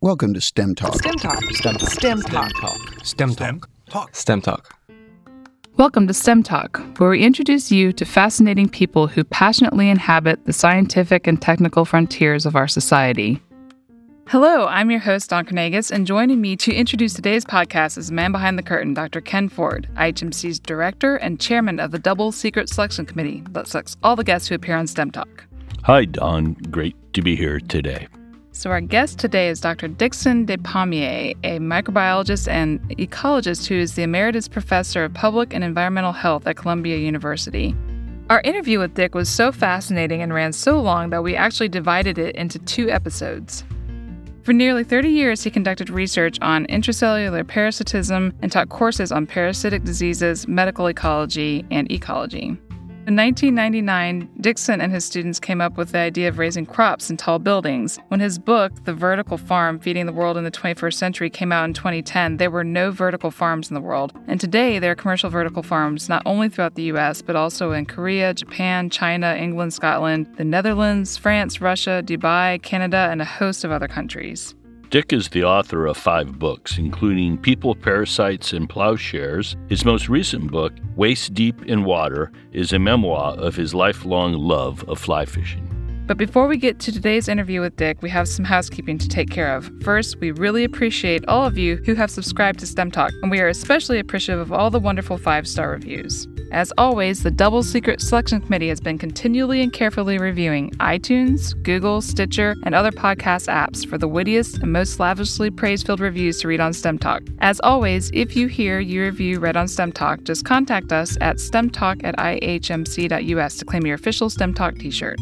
Welcome to STEM Talk. STEM Talk. STEM Talk. STEM Talk. STEM Talk. Talk. STEM Talk. Welcome to STEM Talk, where we introduce you to fascinating people who passionately inhabit the scientific and technical frontiers of our society. Hello, I'm your host, Dawn Kernagis, and joining me to introduce today's podcast is the man behind the curtain, Dr. Ken Ford, IHMC's director and chairman of the Double Secret Selection Committee that selects all the guests who appear on STEM Talk. Hi, Dawn. Great to be here today. So, our guest today is Dr. Dickson Despommier, a microbiologist and ecologist who is the Emeritus Professor of Public and Environmental Health at Columbia University. Our interview with Dick was so fascinating and ran so long that we actually divided it into two episodes. For nearly 30 years, he conducted research on intracellular parasitism and taught courses on parasitic diseases, medical ecology, and ecology. In 1999, Dickson and his students came up with the idea of raising crops in tall buildings. When his book, The Vertical Farm Feeding the World in the 21st Century, came out in 2010, there were no vertical farms in the world. And today, there are commercial vertical farms not only throughout the US, but also in Korea, Japan, China, England, Scotland, the Netherlands, France, Russia, Dubai, Canada, and a host of other countries. Dick is the author of five books, including People, Parasites, and Plowshares. His most recent book, Waist Deep in Water, is a memoir of his lifelong love of fly fishing. But before we get to today's interview with Dick, we have some housekeeping to take care of. First, we really appreciate all of you who have subscribed to STEM Talk, and we are especially appreciative of all the wonderful five star reviews. As always, the Double Secret Selection Committee has been continually and carefully reviewing iTunes, Google, Stitcher, and other podcast apps for the wittiest and most lavishly praise filled reviews to read on STEM Talk. As always, if you hear your review read on STEM Talk, just contact us at stemtalk at ihmc.us to claim your official STEM Talk t shirt.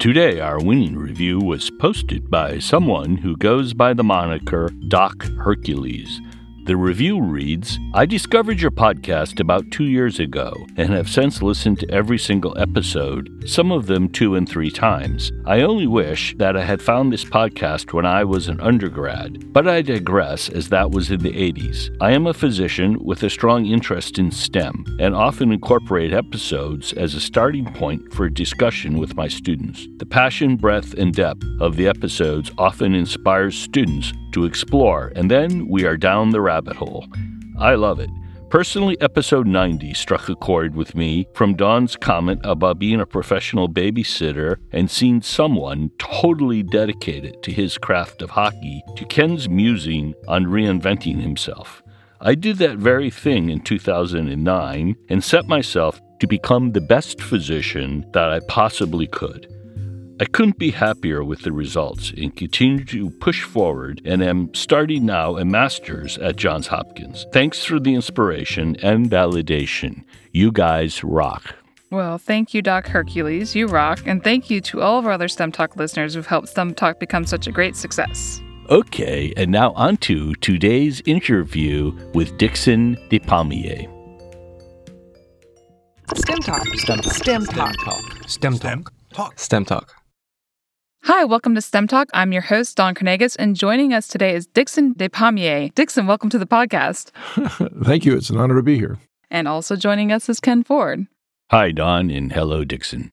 Today, our winning review was posted by someone who goes by the moniker Doc Hercules. The review reads I discovered your podcast about two years ago and have since listened to every single episode, some of them two and three times. I only wish that I had found this podcast when I was an undergrad, but I digress as that was in the 80s. I am a physician with a strong interest in STEM and often incorporate episodes as a starting point for discussion with my students. The passion, breadth, and depth of the episodes often inspires students to explore, and then we are down the rabbit hole. I love it. Personally, episode 90 struck a chord with me from Dawn's comment about being a professional babysitter and seeing someone totally dedicated to his craft of hockey to Ken's musing on reinventing himself. I did that very thing in 2009 and set myself to become the best physician that I possibly could. I couldn't be happier with the results and continue to push forward and am starting now a master's at Johns Hopkins. Thanks for the inspiration and validation. You guys rock. Well, thank you, Doc Hercules. You rock. And thank you to all of our other STEM Talk listeners who've helped STEM Talk become such a great success. Okay, and now on to today's interview with Dickson Despommier. STEM Talk. STEM Talk. STEM Talk. STEM STEM Talk. Talk. STEM Talk. Hi, welcome to STEM Talk. I'm your host, Dawn Kernagis, and joining us today is Dickson Despommier. Dickson, welcome to the podcast. Thank you. It's an honor to be here. And also joining us is Ken Ford. Hi, Dawn, and hello, Dickson.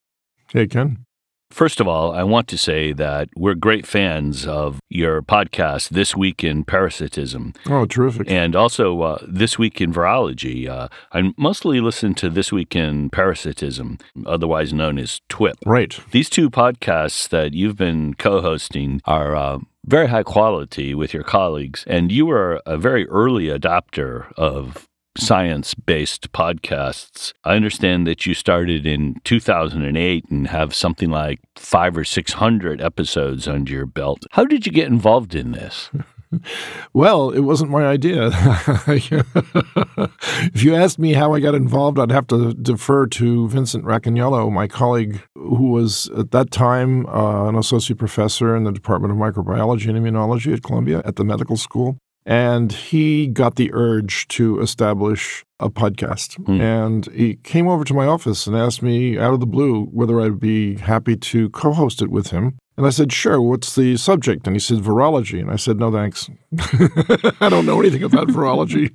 Hey, Ken. First of all, I want to say that we're great fans of your podcast, This Week in Parasitism, Oh, terrific. and also uh, This Week in Virology. Uh, I mostly listen to This Week in Parasitism, otherwise known as TWIP. right. These two podcasts that you've been co hosting are uh, very high quality with your colleagues, and you were a very early adopter of science based podcasts. I understand that you started in 2008 and have something like five or 600 episodes under your belt. How did you get involved in this? Well, it wasn't my idea. if you asked me how I got involved, I'd have to defer to Vincent Racaniello, my colleague, who was at that time uh, an associate professor in the Department of Microbiology and Immunology at Columbia at the medical school. And he got the urge to establish a podcast. Hmm. And he came over to my office and asked me out of the blue whether I'd be happy to co host it with him. And I said, sure, what's the subject? And he said, virology. And I said, no, thanks. I don't know anything about virology.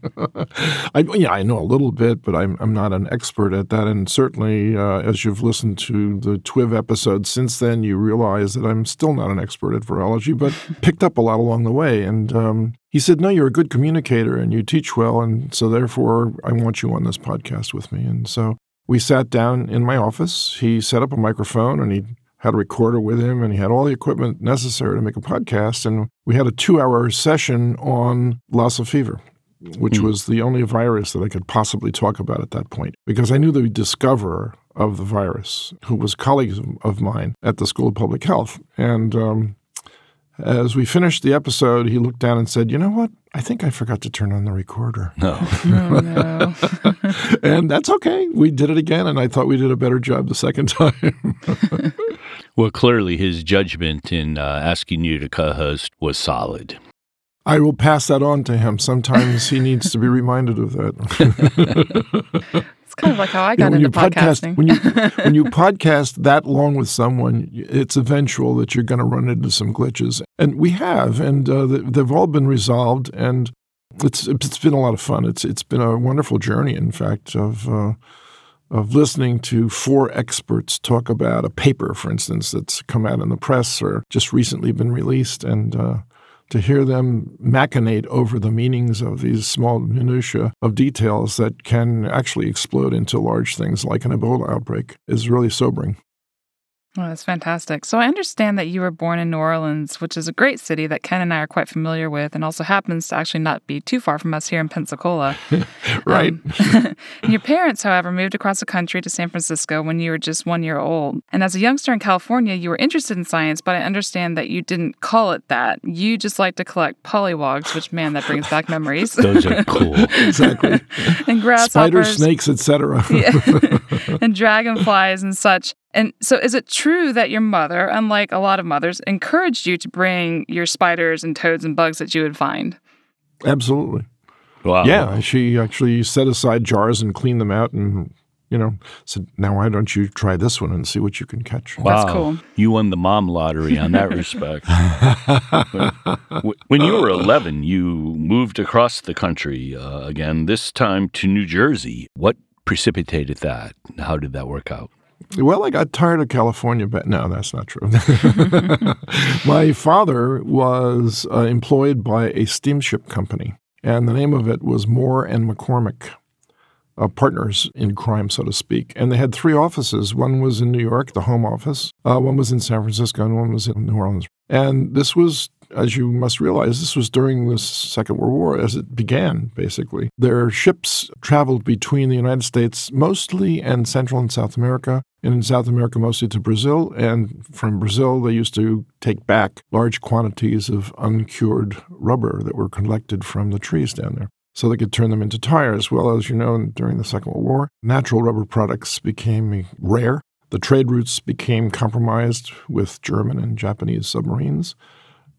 I, yeah, I know a little bit, but I'm, I'm not an expert at that. And certainly, uh, as you've listened to the TWIV episode since then, you realize that I'm still not an expert at virology, but picked up a lot along the way. And um, he said, no, you're a good communicator and you teach well. And so therefore, I want you on this podcast with me. And so we sat down in my office. He set up a microphone and he had a recorder with him and he had all the equipment necessary to make a podcast. And we had a two hour session on Lassa fever, which mm. was the only virus that I could possibly talk about at that point because I knew the discoverer of the virus, who was colleagues of mine at the School of Public Health. And um, as we finished the episode, he looked down and said, You know what? I think I forgot to turn on the recorder. No. oh, no. and that's okay. We did it again, and I thought we did a better job the second time. well, clearly his judgment in uh, asking you to co host was solid. I will pass that on to him. Sometimes he needs to be reminded of that. It's kind of like how I got you know, into podcasting. Podcast, when you when you podcast that long with someone, it's eventual that you're going to run into some glitches, and we have, and uh, they've all been resolved, and it's it's been a lot of fun. It's it's been a wonderful journey, in fact, of. Uh, of listening to four experts talk about a paper, for instance, that's come out in the press or just recently been released, and uh, to hear them machinate over the meanings of these small minutiae of details that can actually explode into large things like an Ebola outbreak is really sobering. Oh, that's fantastic. So I understand that you were born in New Orleans, which is a great city that Ken and I are quite familiar with, and also happens to actually not be too far from us here in Pensacola. right. Um, your parents, however, moved across the country to San Francisco when you were just one year old. And as a youngster in California, you were interested in science, but I understand that you didn't call it that. You just like to collect pollywogs, which, man, that brings back memories. Those are cool. exactly. and grasshoppers. Spiders, snakes, etc. yeah. and dragonflies and such. And so, is it true that your mother, unlike a lot of mothers, encouraged you to bring your spiders and toads and bugs that you would find? Absolutely. Wow. Yeah, she actually set aside jars and cleaned them out and, you know, said, now why don't you try this one and see what you can catch? Wow. That's cool. You won the mom lottery on that respect. when you were 11, you moved across the country uh, again, this time to New Jersey. What precipitated that? How did that work out? Well, I got tired of California, but no, that's not true. My father was uh, employed by a steamship company, and the name of it was Moore and McCormack. Uh, partners in crime, so to speak. And they had three offices. One was in New York, the home office, uh, one was in San Francisco, and one was in New Orleans. And this was as you must realize, this was during the Second World War as it began, basically. Their ships traveled between the United States mostly and Central and South America, and in South America mostly to Brazil. And from Brazil, they used to take back large quantities of uncured rubber that were collected from the trees down there so they could turn them into tires. Well, as you know, during the Second World War, natural rubber products became rare. The trade routes became compromised with German and Japanese submarines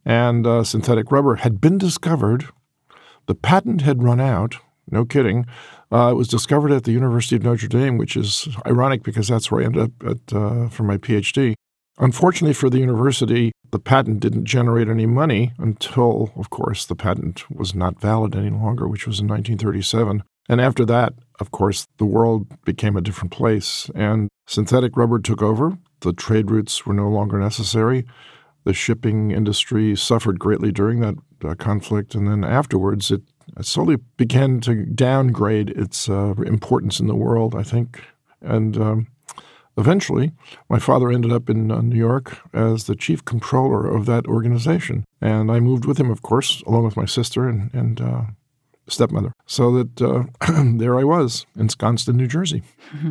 and uh, synthetic rubber had been discovered. The patent had run out. No kidding. Uh, it was discovered at the University of Notre Dame, which is ironic because that's where I ended up at, uh, for my PhD. Unfortunately for the university, the patent didn't generate any money until, of course, the patent was not valid any longer, which was in 1937. And after that, of course, the world became a different place, and synthetic rubber took over. The trade routes were no longer necessary the shipping industry suffered greatly during that uh, conflict, and then afterwards it slowly began to downgrade its uh, importance in the world. I think, and um, eventually, my father ended up in uh, New York as the chief controller of that organization, and I moved with him, of course, along with my sister and and uh, stepmother. So that uh, there I was, ensconced in New Jersey.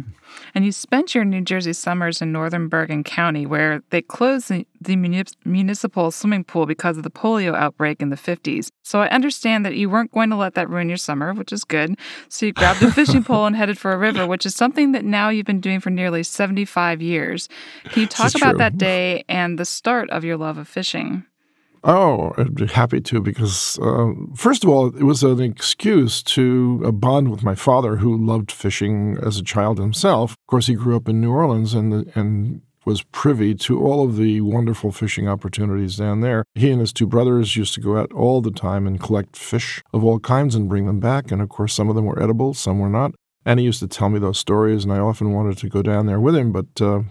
And you spent your New Jersey summers in northern Bergen County, where they closed the, the municipal swimming pool because of the polio outbreak in the 50s. So I understand that you weren't going to let that ruin your summer, which is good. So you grabbed a fishing pole and headed for a river, which is something that now you've been doing for nearly 75 years. Can you talk about true. that day and the start of your love of fishing? Oh, I'd be happy to because, uh, first of all, it was an excuse to uh, bond with my father, who loved fishing as a child himself. Of course, he grew up in New Orleans, and and was privy to all of the wonderful fishing opportunities down there. He and his two brothers used to go out all the time and collect fish of all kinds and bring them back. And of course, some of them were edible, some were not. And he used to tell me those stories, and I often wanted to go down there with him, but uh,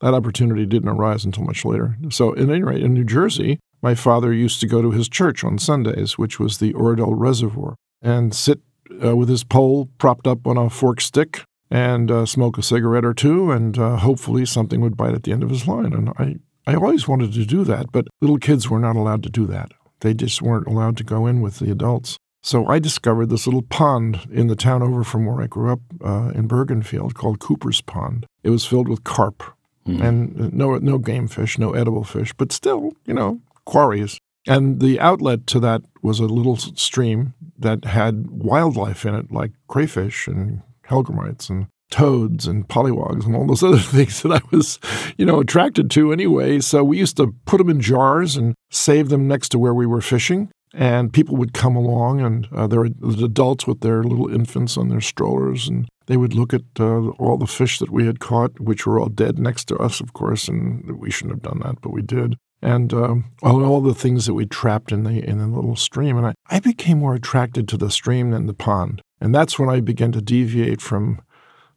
that opportunity didn't arise until much later. So, at any rate, in New Jersey, my father used to go to his church on Sundays, which was the Oradell Reservoir, and sit uh, with his pole propped up on a forked stick and uh, smoke a cigarette or two, and uh, hopefully something would bite at the end of his line. And I, I always wanted to do that, but little kids were not allowed to do that. They just weren't allowed to go in with the adults. So I discovered this little pond in the town over from where I grew up uh, in Bergenfield called Cooper's Pond. It was filled with carp mm. and uh, no no game fish, no edible fish, but still, you know, quarries. And the outlet to that was a little stream that had wildlife in it, like crayfish and hellgrammites and toads and pollywogs and all those other things that I was, you know, attracted to anyway. So we used to put them in jars and save them next to where we were fishing and people would come along, and uh, there were adults with their little infants on their strollers, and they would look at uh, all the fish that we had caught, which were all dead next to us, of course, and we shouldn't have done that, but we did. And um, all, all the things that we trapped in the in the little stream, and I, I became more attracted to the stream than the pond, and that's when I began to deviate from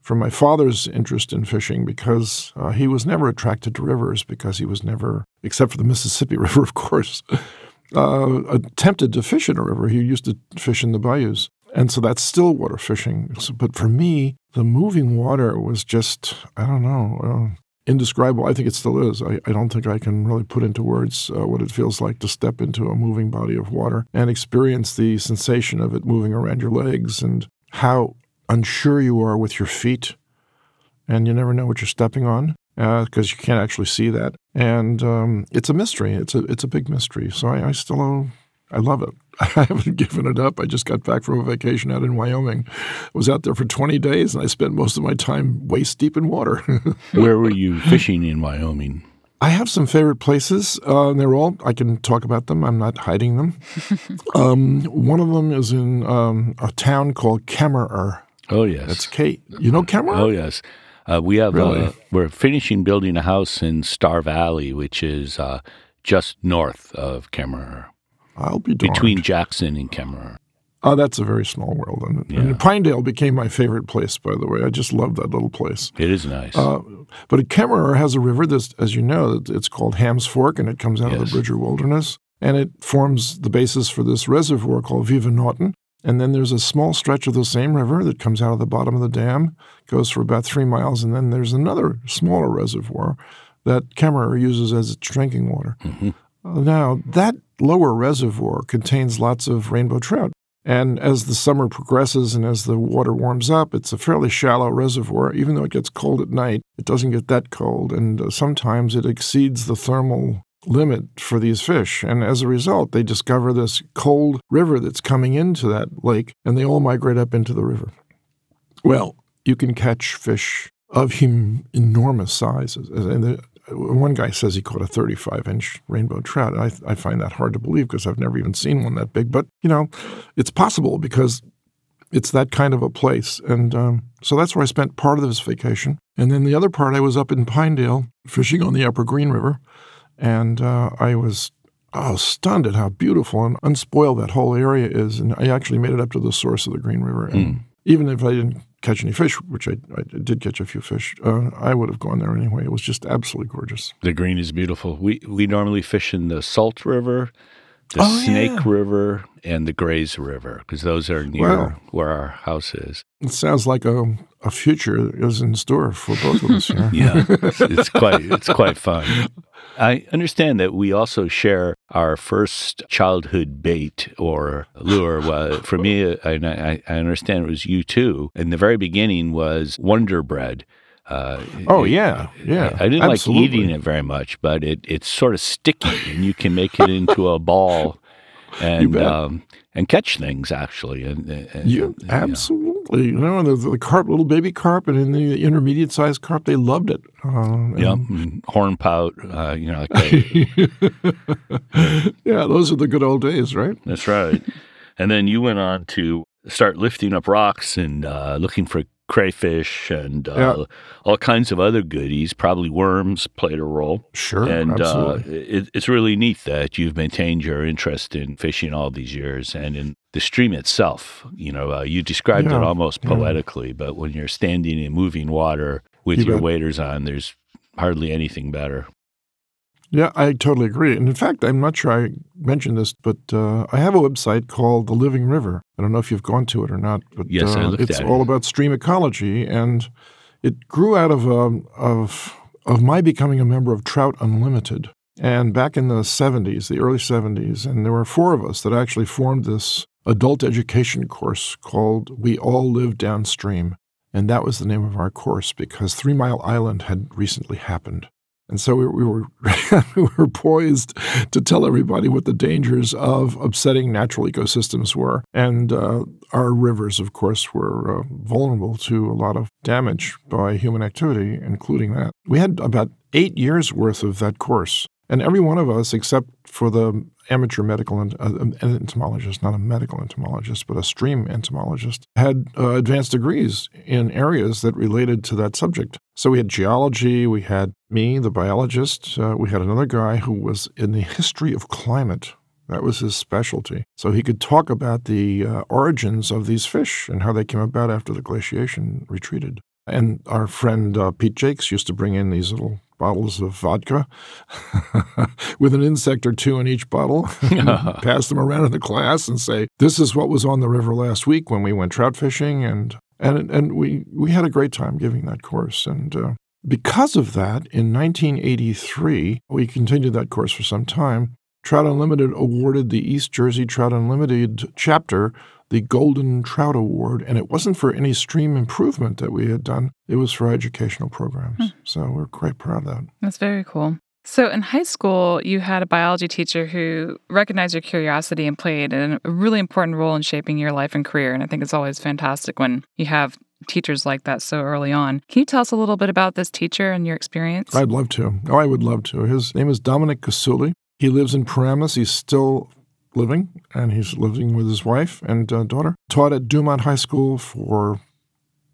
from my father's interest in fishing because uh, he was never attracted to rivers because he was never, except for the Mississippi River, of course uh, attempted to fish in a river. He used to fish in the bayous. And so that's still water fishing. So, but for me, the moving water was just, I don't know, uh, indescribable. I think it still is. I, I, don't think I can really put into words uh, what it feels like to step into a moving body of water and experience the sensation of it moving around your legs and how unsure you are with your feet. And you never know what you're stepping on because uh, you can't actually see that. And um, it's a mystery. It's a it's a big mystery. So I, I still uh, I love it. I haven't given it up. I just got back from a vacation out in Wyoming. I was out there for 20 days, and I spent most of my time waist deep in water. Where were you fishing in Wyoming? I have some favorite places. Uh, they're all, I can talk about them. I'm not hiding them. um, one of them is in um, a town called Kemmerer. Oh, yes. That's Kate. You know Kemmerer? Oh, yes. Uh, we have really? uh, we're finishing building a house in Star Valley, which is uh, just north of Kemmerer. I'll be darned. between Jackson and Kemmerer. Oh, that's a very small world. And, yeah. and, Pinedale became my favorite place, by the way. I just love that little place. It is nice. Uh, but Kemmerer has a river that's, as you know, it's called Ham's Fork, and it comes out yes. of the Bridger Wilderness. And it forms the basis for this reservoir called Viva Naughton. And then there's a small stretch of the same river that comes out of the bottom of the dam, goes for about three miles, and then there's another smaller reservoir that Kemmerer uses as its drinking water. Mm-hmm. Uh, now, that lower reservoir contains lots of rainbow trout. And as the summer progresses and as the water warms up, it's a fairly shallow reservoir. Even though it gets cold at night, it doesn't get that cold. And uh, sometimes it exceeds the thermal limit for these fish. And as a result, they discover this cold river that's coming into that lake, and they all migrate up into the river. Well, you can catch fish of enormous sizes. And the, one guy says he caught a 35 inch rainbow trout. I, I find that hard to believe because I've never even seen one that big. But, you know, it's possible because it's that kind of a place. And um, so that's where I spent part of this vacation. And then the other part, I was up in Pinedale fishing on the Upper Green River. And uh, I was oh, stunned at how beautiful and unspoiled that whole area is. And I actually made it up to the source of the Green River. And mm. even if I didn't catch any fish, which I, I did catch a few fish, uh, I would have gone there anyway. It was just absolutely gorgeous. The green is beautiful. We we normally fish in the Salt River, the oh, Snake yeah. River, and the Grays River because those are near wow. where our house is. It sounds like a a future is in store for both of us. yeah, yeah it's, it's quite it's quite fun. I understand that we also share our first childhood bait or lure. Well, for me, I, I, understand it was you too. In the very beginning was Wonder Bread. Uh, oh yeah, yeah. I, I didn't Absolutely. like eating it very much, but it, it's sort of sticky, and you can make it into a ball and um, and catch things actually. And, and you, absolutely you know, the, the carp, little baby carp, and in the intermediate sized carp, they loved it. Uh, yep, horn pout, uh, you know. Like yeah, those are the good old days, right? That's right. and then you went on to start lifting up rocks and uh, looking for crayfish and uh, yeah. all kinds of other goodies. Probably worms played a role. Sure, and uh, it, it's really neat that you've maintained your interest in fishing all these years and in the stream itself. You know, uh, you described yeah. it almost poetically, yeah. but when you're standing in moving water with you your bet. waders on, there's hardly anything better. Yeah, I totally agree. And in fact, I'm not sure I mentioned this, but uh, I have a website called The Living River. I don't know if you've gone to it or not, but yes, uh, it's all it. about stream ecology, and it grew out of um, of of my becoming a member of Trout Unlimited. And back in the 70s, the early 70s, and there were four of us that actually formed this adult education course called We All Live Downstream. And that was the name of our course because Three Mile Island had recently happened. And so we, we were we were poised to tell everybody what the dangers of upsetting natural ecosystems were. And uh, our rivers, of course, were uh, vulnerable to a lot of damage by human activity, including that. We had about eight years worth of that course. And every one of us, except for the amateur medical ent- uh, entomologist, not a medical entomologist, but a stream entomologist, had uh, advanced degrees in areas that related to that subject. So we had geology, we had me, the biologist, uh, we had another guy who was in the history of climate. That was his specialty. So he could talk about the uh, origins of these fish and how they came about after the glaciation retreated. And our friend uh, Pete Jakes used to bring in these little bottles of vodka with an insect or two in each bottle, pass them around in the class and say, This is what was on the river last week when we went trout fishing. And, and, and we, we had a great time giving that course. And uh, because of that, in 1983, we continued that course for some time. Trout Unlimited awarded the East Jersey Trout Unlimited chapter the Golden Trout Award, and it wasn't for any stream improvement that we had done, it was for educational programs. Hmm. So we're quite proud of that. That's very cool. So, in high school, you had a biology teacher who recognized your curiosity and played a really important role in shaping your life and career. And I think it's always fantastic when you have teachers like that so early on. Can you tell us a little bit about this teacher and your experience? I'd love to. Oh, I would love to. His name is Dominic Casuli. He lives in Paramus. He's still living, and he's living with his wife and uh, daughter. Taught at Dumont High School for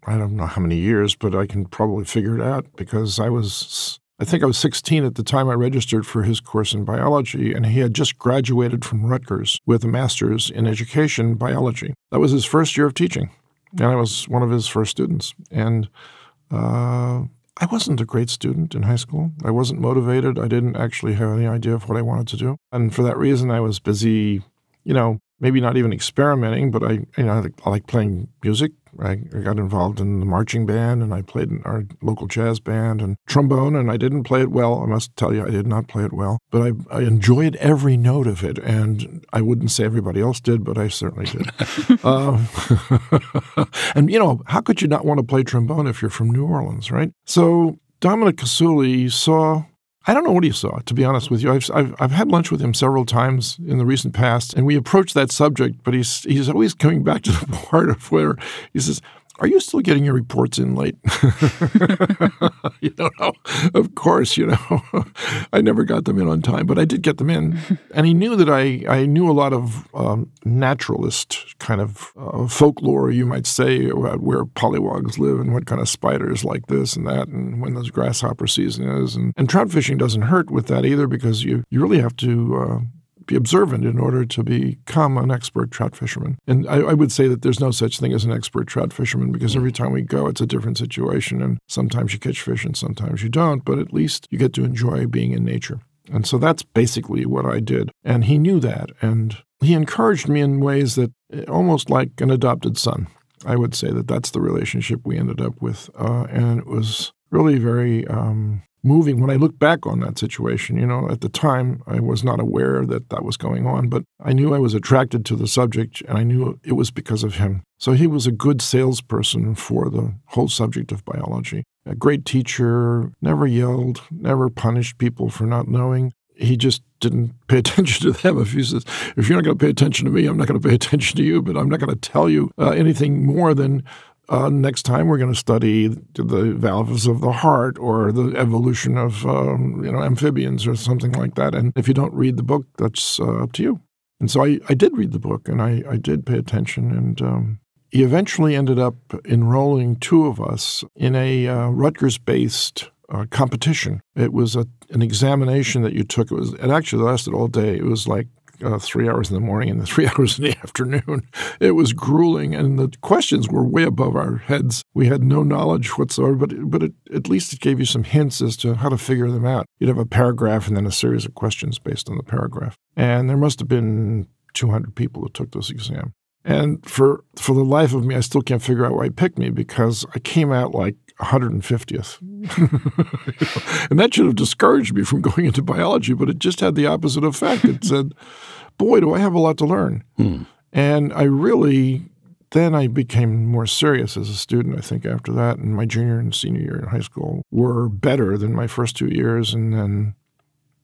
I don't know how many years, but I can probably figure it out because I was I think I was 16 at the time I registered for his course in biology, and he had just graduated from Rutgers with a master's in education biology. That was his first year of teaching, and I was one of his first students. And uh, I wasn't a great student in high school. I wasn't motivated. I didn't actually have any idea of what I wanted to do. And for that reason, I was busy, you know, maybe not even experimenting, but I, you know, I like playing music. I, got involved in the marching band and I played in our local jazz band and trombone, and I didn't play it well. I must tell you, I did not play it well, but I, I enjoyed every note of it. And I wouldn't say everybody else did, but I certainly did. uh, and, you know, how could you not want to play trombone if you're from New Orleans, right? So Dominic Casuli saw I don't know what he saw, to be honest with you. I've, I've, I've, had lunch with him several times in the recent past, and we approached that subject, but he's, he's always coming back to the part of where he says, are you still getting your reports in late? you know, of course, you know, I never got them in on time, but I did get them in. And he knew that I, I knew a lot of um, naturalist kind of uh, folklore, you might say, about where pollywogs live and what kind of spiders like this and that, and when the grasshopper season is. And, and trout fishing doesn't hurt with that either because you, you really have to. Uh, be observant in order to become an expert trout fisherman. And I, I, would say that there's no such thing as an expert trout fisherman because every time we go, it's a different situation. And sometimes you catch fish and sometimes you don't, but at least you get to enjoy being in nature. And so that's basically what I did. And he knew that. And he encouraged me in ways that eh, almost like an adopted son. I would say that that's the relationship we ended up with. Uh, and it was really very um, moving when I look back on that situation. You know, at the time, I was not aware that that was going on, but I knew I was attracted to the subject and I knew it was because of him. So he was a good salesperson for the whole subject of biology. A great teacher, never yelled, never punished people for not knowing. He just didn't pay attention to them. If he says, if you're not going to pay attention to me, I'm not going to pay attention to you, but I'm not going to tell you uh, anything more than uh, next time, we're going to study the valves of the heart or the evolution of um, you know amphibians or something like that. And if you don't read the book, that's uh, up to you. And so I, I did read the book and I, I did pay attention. And um, he eventually ended up enrolling two of us in a uh, Rutgers based uh, competition. It was a, an examination that you took. It was it actually lasted all day. It was like uh, three hours in the morning and the three hours in the afternoon. It was grueling, and the questions were way above our heads. We had no knowledge whatsoever, but but it, at least it gave you some hints as to how to figure them out. You'd have a paragraph and then a series of questions based on the paragraph, and there must have been 200 people who took this exam. And for for the life of me, I still can't figure out why he picked me because I came out like 150th. and that should have discouraged me from going into biology, but it just had the opposite effect. It said, boy, do I have a lot to learn. Hmm. And I really, then I became more serious as a student, I think, after that. And my junior and senior year in high school were better than my first two years. And then,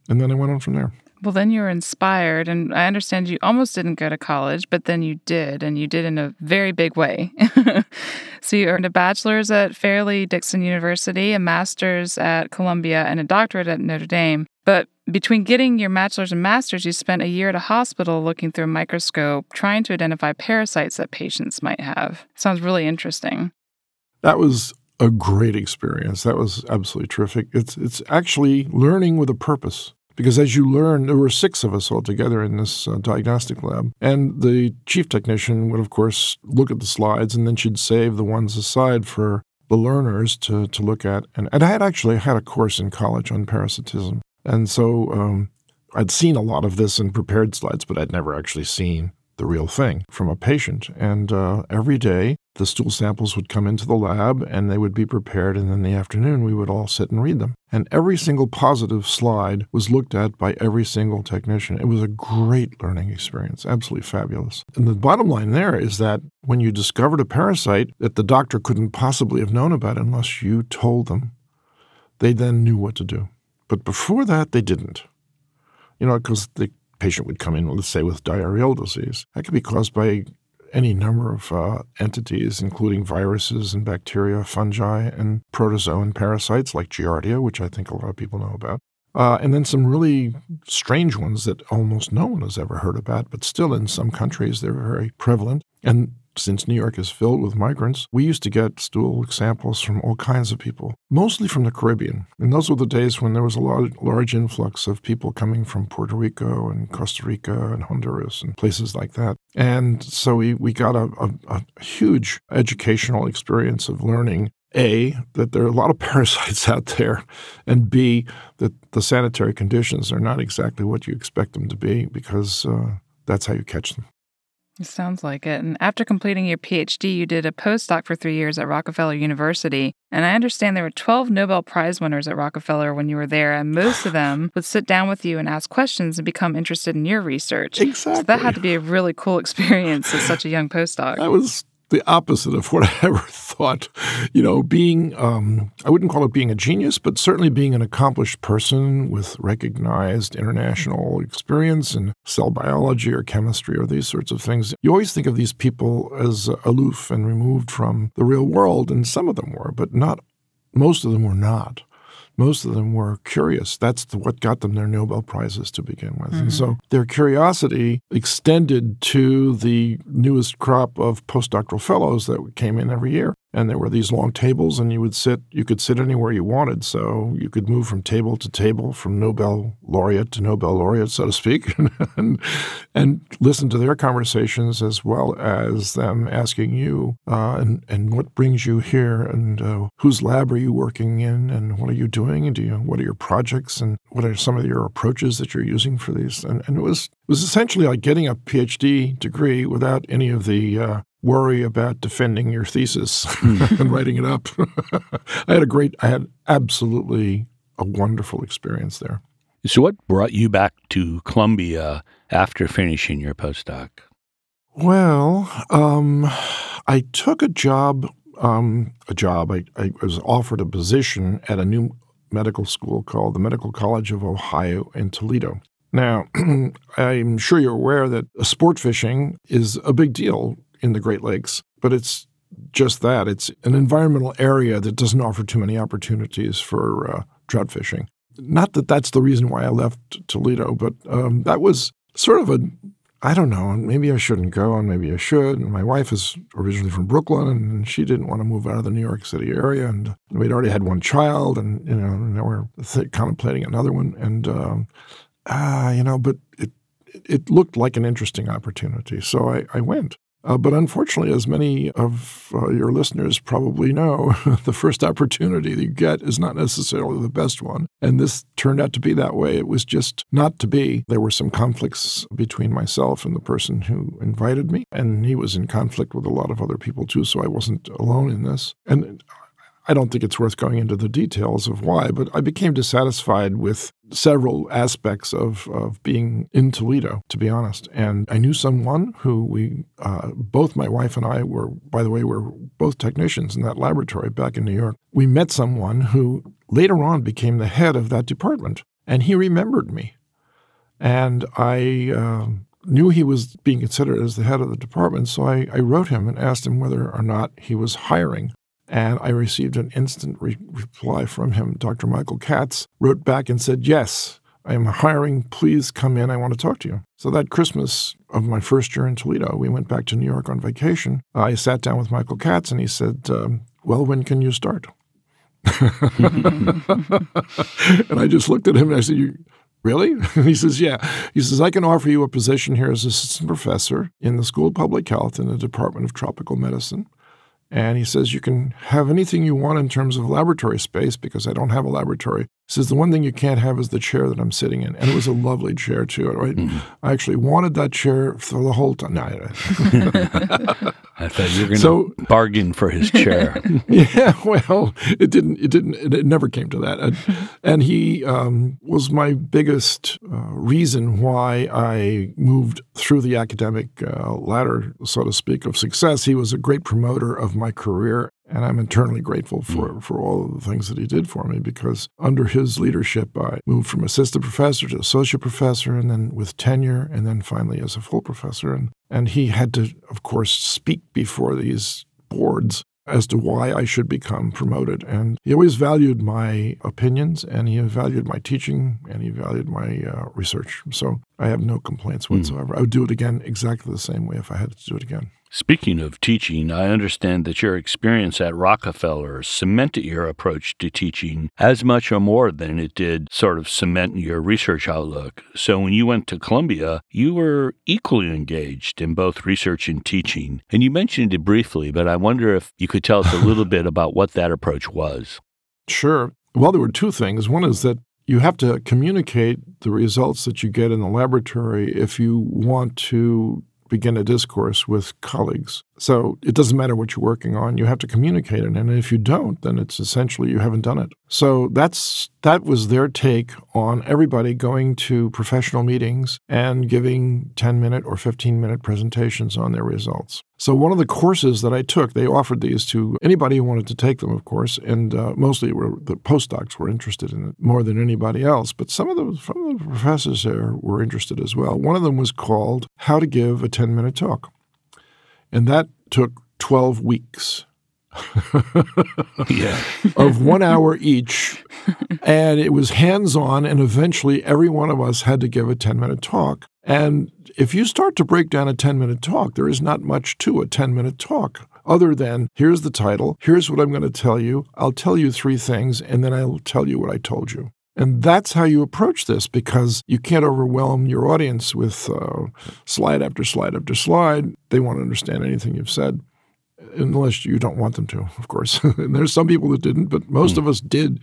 and then I went on from there. Well, then you were inspired, and I understand you almost didn't go to college, but then you did, and you did in a very big way. so you earned a bachelor's at Fairleigh Dickinson University, a master's at Columbia, and a doctorate at Notre Dame. But between getting your bachelor's and master's, you spent a year at a hospital looking through a microscope, trying to identify parasites that patients might have. Sounds really interesting. That was a great experience. That was absolutely terrific. It's it's actually learning with a purpose. Because as you learn, there were six of us all together in this uh, diagnostic lab. And the chief technician would, of course, look at the slides and then she'd save the ones aside for the learners to, to look at. And, and I had actually had a course in college on parasitism. And so um, I'd seen a lot of this in prepared slides, but I'd never actually seen the real thing from a patient. And uh, every day, the stool samples would come into the lab and they would be prepared. And then in the afternoon, we would all sit and read them. And every single positive slide was looked at by every single technician. It was a great learning experience, absolutely fabulous. And the bottom line there is that when you discovered a parasite that the doctor couldn't possibly have known about unless you told them, they then knew what to do. But before that, they didn't. You know, because the patient would come in, let's say, with diarrheal disease. That could be caused by any number of uh, entities, including viruses and bacteria, fungi, and protozoan parasites like Giardia, which I think a lot of people know about. Uh, and then some really strange ones that almost no one has ever heard about, but still in some countries they're very prevalent. And since New York is filled with migrants, we used to get stool samples from all kinds of people, mostly from the Caribbean. And those were the days when there was a large, large influx of people coming from Puerto Rico and Costa Rica and Honduras and places like that. And so we, we got a, a, a huge educational experience of learning a, that there are a lot of parasites out there, and B, that the sanitary conditions are not exactly what you expect them to be because uh, that's how you catch them. It sounds like it. And after completing your PhD, you did a postdoc for three years at Rockefeller University. And I understand there were 12 Nobel Prize winners at Rockefeller when you were there, and most of them would sit down with you and ask questions and become interested in your research. Exactly. So that had to be a really cool experience as such a young postdoc. That was the opposite of what I ever thought. You know, being, um, I wouldn't call it being a genius, but certainly being an accomplished person with recognized international experience in cell biology or chemistry or these sorts of things. You always think of these people as aloof and removed from the real world, and some of them were, but not, most of them were not most of them were curious. That's the, what got them their Nobel Prizes to begin with. Mm-hmm. And so their curiosity extended to the newest crop of postdoctoral fellows that came in every year and there were these long tables and you would sit you could sit anywhere you wanted. So you could move from table to table from nobel laureate to nobel laureate so to speak and, and listen to their conversations as well as them asking you uh, and, and what brings you here and uh, whose lab are you working in and what are you doing and do you what are your projects and what are some of your approaches that you're using for these? And, and it was it was essentially like getting a phd degree without any of the uh, worry about defending your thesis hmm. and writing it up. I had a great, I had absolutely a wonderful experience there. So, what brought you back to Columbia after finishing your postdoc? Well, um, I took a job. Um, a job. I, I was offered a position at a new medical school called the Medical College of Ohio in Toledo. Now, I'm sure you're aware that sport fishing is a big deal in the Great Lakes, but it's just that. It's an environmental area that doesn't offer too many opportunities for uh, trout fishing. Not that that's the reason why I left Toledo, but um, that was sort of a I don't know, maybe I shouldn't go and maybe I should. And my wife is originally from Brooklyn and she didn't want to move out of the New York City area. And we'd already had one child and, you know, now we're th- contemplating another one. And, um, ah, you know, but it, it looked like an interesting opportunity. So I, I went. Uh, but unfortunately, as many of uh, your listeners probably know, the first opportunity you get is not necessarily the best one. And this turned out to be that way. It was just not to be. There were some conflicts between myself and the person who invited me, and he was in conflict with a lot of other people too, so I wasn't alone in this. And I don't think it's worth going into the details of why, but I became dissatisfied with several aspects of, of being in Toledo, to be honest. And I knew someone who we, uh, both my wife and I were, by the way, were both technicians in that laboratory back in New York. We met someone who later on became the head of that department, and he remembered me. And I uh, knew he was being considered as the head of the department, so I, I wrote him and asked him whether or not he was hiring and I received an instant re- reply from him. Dr. Michael Katz wrote back and said, Yes, I am hiring. Please come in. I want to talk to you. So that Christmas of my first year in Toledo, we went back to New York on vacation. I sat down with Michael Katz and he said, um, Well, when can you start? and I just looked at him and I said, You really? he says, Yeah. He says, I can offer you a position here as assistant professor in the School of Public Health in the Department of Tropical Medicine. And he says, You can have anything you want in terms of laboratory space because I don't have a laboratory. Says, The one thing you can't have is the chair that I'm sitting in. And it was a lovely chair, too. Right? Mm-hmm. I actually wanted that chair for the whole time. No, I thought you were going to so, bargain for his chair. yeah, well, it didn't. It didn't. It, it never came to that. And, and he um, was my biggest uh, reason why I moved through the academic uh, ladder, so to speak, of success. He was a great promoter of my career and I'm eternally grateful for, mm. for all of the things that he did for me because under his leadership, I moved from assistant professor to associate professor and then with tenure and then finally as a full professor. And, and he had to, of course, speak before these boards as to why I should become promoted. And he always valued my opinions and he valued my teaching and he valued my uh, research. So I have no complaints hmm. whatsoever. Mm. I would do it again exactly the same way if I had to do it again. Speaking of teaching, I understand that your experience at Rockefeller cemented your approach to teaching as much or more than it did sort of cement your research outlook. So when you went to Columbia, you were equally engaged in both research and teaching. And you mentioned it briefly, but I wonder if you could tell us a little bit about what that approach was. Sure. Well, there were two things. One is that you have to communicate the results that you get in the laboratory if you want to begin a discourse with colleagues. So it doesn't matter what you're working on, you have to communicate it. And if you don't, then it's essentially you haven't done it. So that's that was their take on everybody going to professional meetings and giving 10 minute or 15 minute presentations on their results. So one of the courses that I took, they offered these to anybody who wanted to take them, of course, and uh, mostly were, the postdocs were interested in it more than anybody else. But some of the some of the professors there were interested as well. One of them was called "How to Give a 10 Minute Talk," and that took 12 weeks. yeah. of one hour each. And it was hands on, and eventually every one of us had to give a 10 minute talk. And if you start to break down a 10 minute talk, there is not much to a 10 minute talk other than here's the title, here's what I'm going to tell you, I'll tell you three things, and then I'll tell you what I told you. And that's how you approach this because you can't overwhelm your audience with uh, slide after slide after slide. They won't understand anything you've said unless you don't want them to, of course. and there's some people that didn't, but most mm. of us did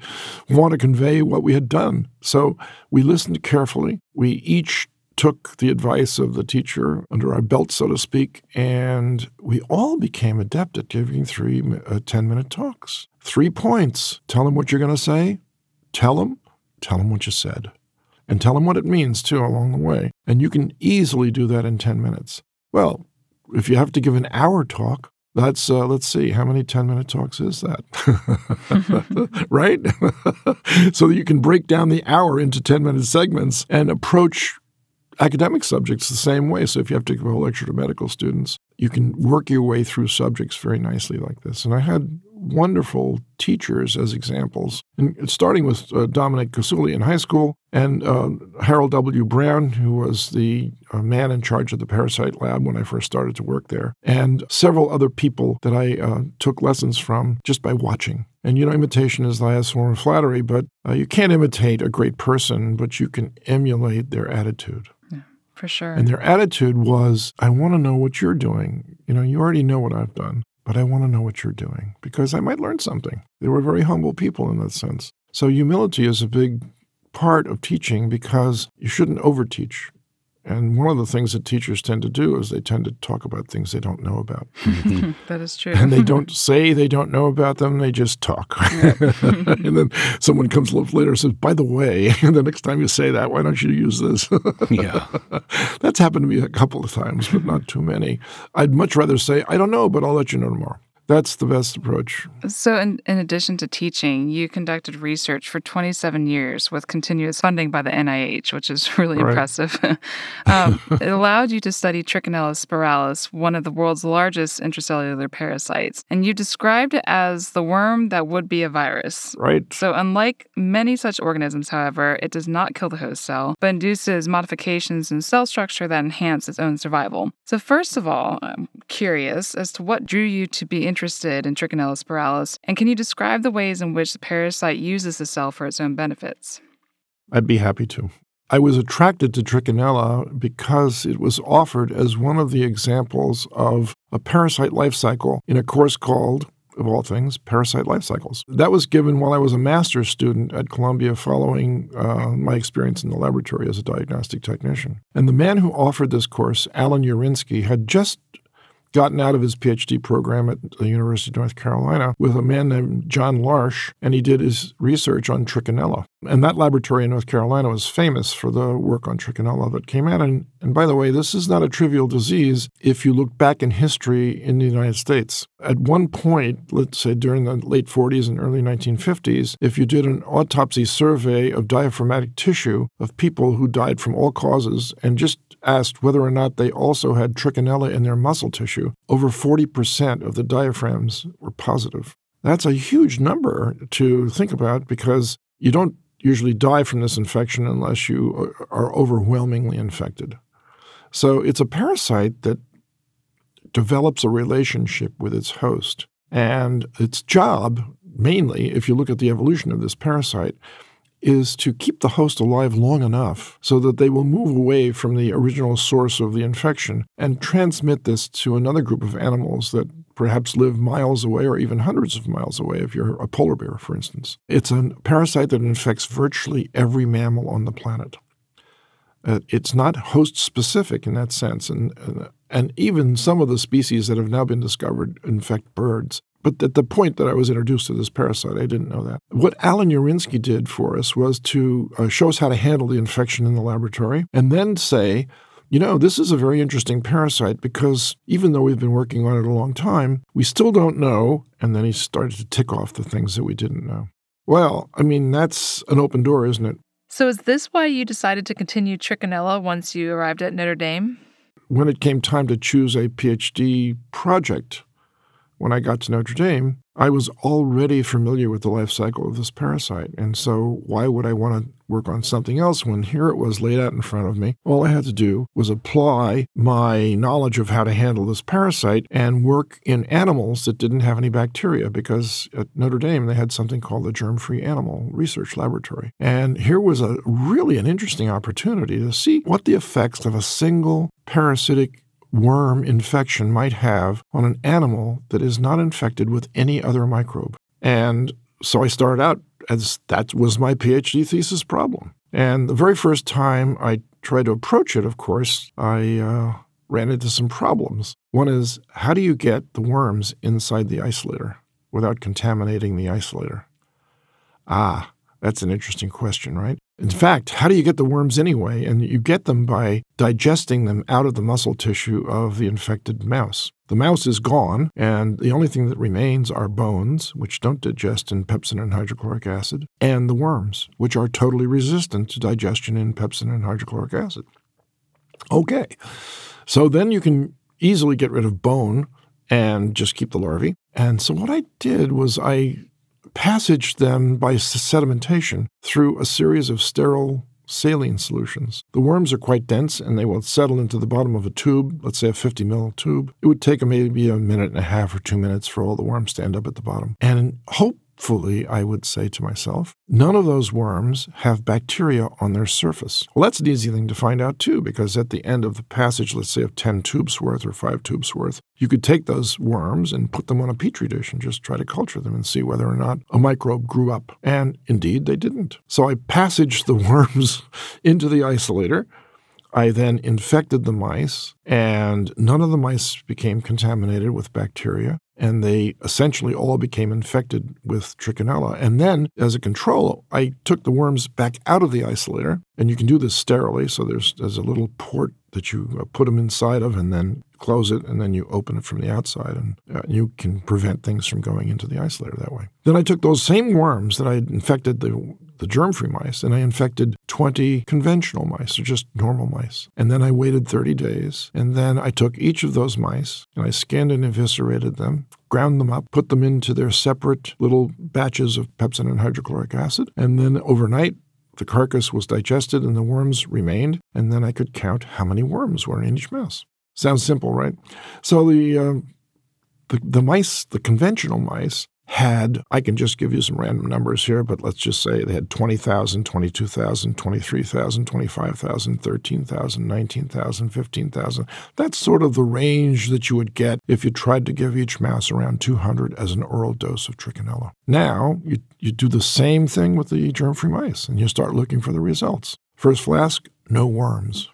want to convey what we had done. So we listened carefully. We each took the advice of the teacher under our belt, so to speak, and we all became adept at giving three uh, 10 minute talks. Three points tell them what you're going to say, tell them, tell them what you said, and tell them what it means too along the way. And you can easily do that in 10 minutes. Well, if you have to give an hour talk, that's uh, let's see how many 10 minute talks is that right so that you can break down the hour into 10 minute segments and approach academic subjects the same way. So if you have to give a lecture to medical students, you can work your way through subjects very nicely like this. And I had wonderful teachers as examples, and starting with uh, Dominic Casuli in high school and uh, Harold W. Brown, who was the uh, man in charge of the parasite lab when I first started to work there, and several other people that I uh, took lessons from just by watching. And you know, imitation is the highest form of flattery, but uh, you can't imitate a great person, but you can emulate their attitude. Yeah, for sure. And their attitude was, I want to know what you're doing. You know, you already know what I've done but I want to know what you're doing because I might learn something. They were very humble people in that sense. So humility is a big part of teaching because you shouldn't overteach. And one of the things that teachers tend to do is they tend to talk about things they don't know about. that is true. And they don't say they don't know about them, they just talk. and then someone comes later and says, by the way, the next time you say that, why don't you use this? yeah. That's happened to me a couple of times, but not too many. I'd much rather say, I don't know, but I'll let you know tomorrow. That's the best approach. So, in, in addition to teaching, you conducted research for 27 years with continuous funding by the NIH, which is really right. impressive. um, it allowed you to study Trichinella spiralis, one of the world's largest intracellular parasites. And you described it as the worm that would be a virus. Right. So, unlike many such organisms, however, it does not kill the host cell, but induces modifications in cell structure that enhance its own survival. So, first of all, I'm curious as to what drew you to be interested in Trichinella spiralis, and can you describe the ways in which the parasite uses the cell for its own benefits? I'd be happy to. I was attracted to Trichinella because it was offered as one of the examples of a parasite life cycle in a course called, of all things, Parasite Life Cycles. That was given while I was a master's student at Columbia following uh, my experience in the laboratory as a diagnostic technician. And the man who offered this course, Alan Urinsky, had just gotten out of his PhD program at the University of North Carolina with a man named John Larsh, and he did his research on trichinella. And that laboratory in North Carolina was famous for the work on trichinella that came out. And, and by the way, this is not a trivial disease if you look back in history in the United States. At one point, let's say during the late 40s and early 1950s, if you did an autopsy survey of diaphragmatic tissue of people who died from all causes and just asked whether or not they also had trichinella in their muscle tissue, over 40% of the diaphragms were positive. That's a huge number to think about because you don't usually die from this infection unless you are overwhelmingly infected. So it's a parasite that develops a relationship with its host. And its job, mainly, if you look at the evolution of this parasite, is to keep the host alive long enough so that they will move away from the original source of the infection and transmit this to another group of animals that perhaps live miles away or even hundreds of miles away if you're a polar bear, for instance. It's a parasite that infects virtually every mammal on the planet. Uh, it's not host specific in that sense, and, and and even some of the species that have now been discovered infect birds. But at the point that I was introduced to this parasite, I didn't know that. What Alan Urinsky did for us was to uh, show us how to handle the infection in the laboratory and then say, you know, this is a very interesting parasite because even though we've been working on it a long time, we still don't know. And then he started to tick off the things that we didn't know. Well, I mean, that's an open door, isn't it? So, is this why you decided to continue Trichinella once you arrived at Notre Dame? When it came time to choose a PhD project, when I got to Notre Dame, I was already familiar with the life cycle of this parasite. And so, why would I want to work on something else when here it was laid out in front of me? All I had to do was apply my knowledge of how to handle this parasite and work in animals that didn't have any bacteria because at Notre Dame they had something called the Germ Free Animal Research Laboratory. And here was a really an interesting opportunity to see what the effects of a single parasitic worm infection might have on an animal that is not infected with any other microbe. And so I started out as that was my PhD thesis problem. And the very first time I tried to approach it, of course, I uh, ran into some problems. One is how do you get the worms inside the isolator without contaminating the isolator? Ah, that's an interesting question, right? In fact, how do you get the worms anyway? And you get them by digesting them out of the muscle tissue of the infected mouse. The mouse is gone, and the only thing that remains are bones, which don't digest in pepsin and hydrochloric acid, and the worms, which are totally resistant to digestion in pepsin and hydrochloric acid. Okay, so then you can easily get rid of bone and just keep the larvae. And so what I did was I passaged them by sedimentation through a series of sterile saline solutions. The worms are quite dense and they will settle into the bottom of a tube, let's say a 50 ml tube. It would take maybe a minute and a half or two minutes for all the worms to end up at the bottom. And hope Hopefully, I would say to myself, none of those worms have bacteria on their surface. Well, that's an easy thing to find out too, because at the end of the passage, let's say of 10 tubes worth or 5 tubes worth, you could take those worms and put them on a petri dish and just try to culture them and see whether or not a microbe grew up. And indeed, they didn't. So I passaged the worms into the isolator. I then infected the mice, and none of the mice became contaminated with bacteria and they essentially all became infected with trichinella. And then, as a control, I took the worms back out of the isolator, and you can do this sterilely. So there's there's a little port that you uh, put them inside of, and then close it, and then you open it from the outside, and uh, you can prevent things from going into the isolator that way. Then I took those same worms that I had infected the the germ-free mice, and I infected 20 conventional mice, or just normal mice. And then I waited 30 days, and then I took each of those mice and I scanned and eviscerated them, ground them up, put them into their separate little batches of pepsin and hydrochloric acid, and then overnight the carcass was digested and the worms remained, and then I could count how many worms were in each mouse. Sounds simple, right? So the uh, the, the mice, the conventional mice, had, I can just give you some random numbers here, but let's just say they had 20,000, 22,000, 23,000, 25,000, 13,000, 19,000, 15,000. That's sort of the range that you would get if you tried to give each mouse around 200 as an oral dose of trichinella. Now, you, you do the same thing with the germ free mice and you start looking for the results. First flask, no worms.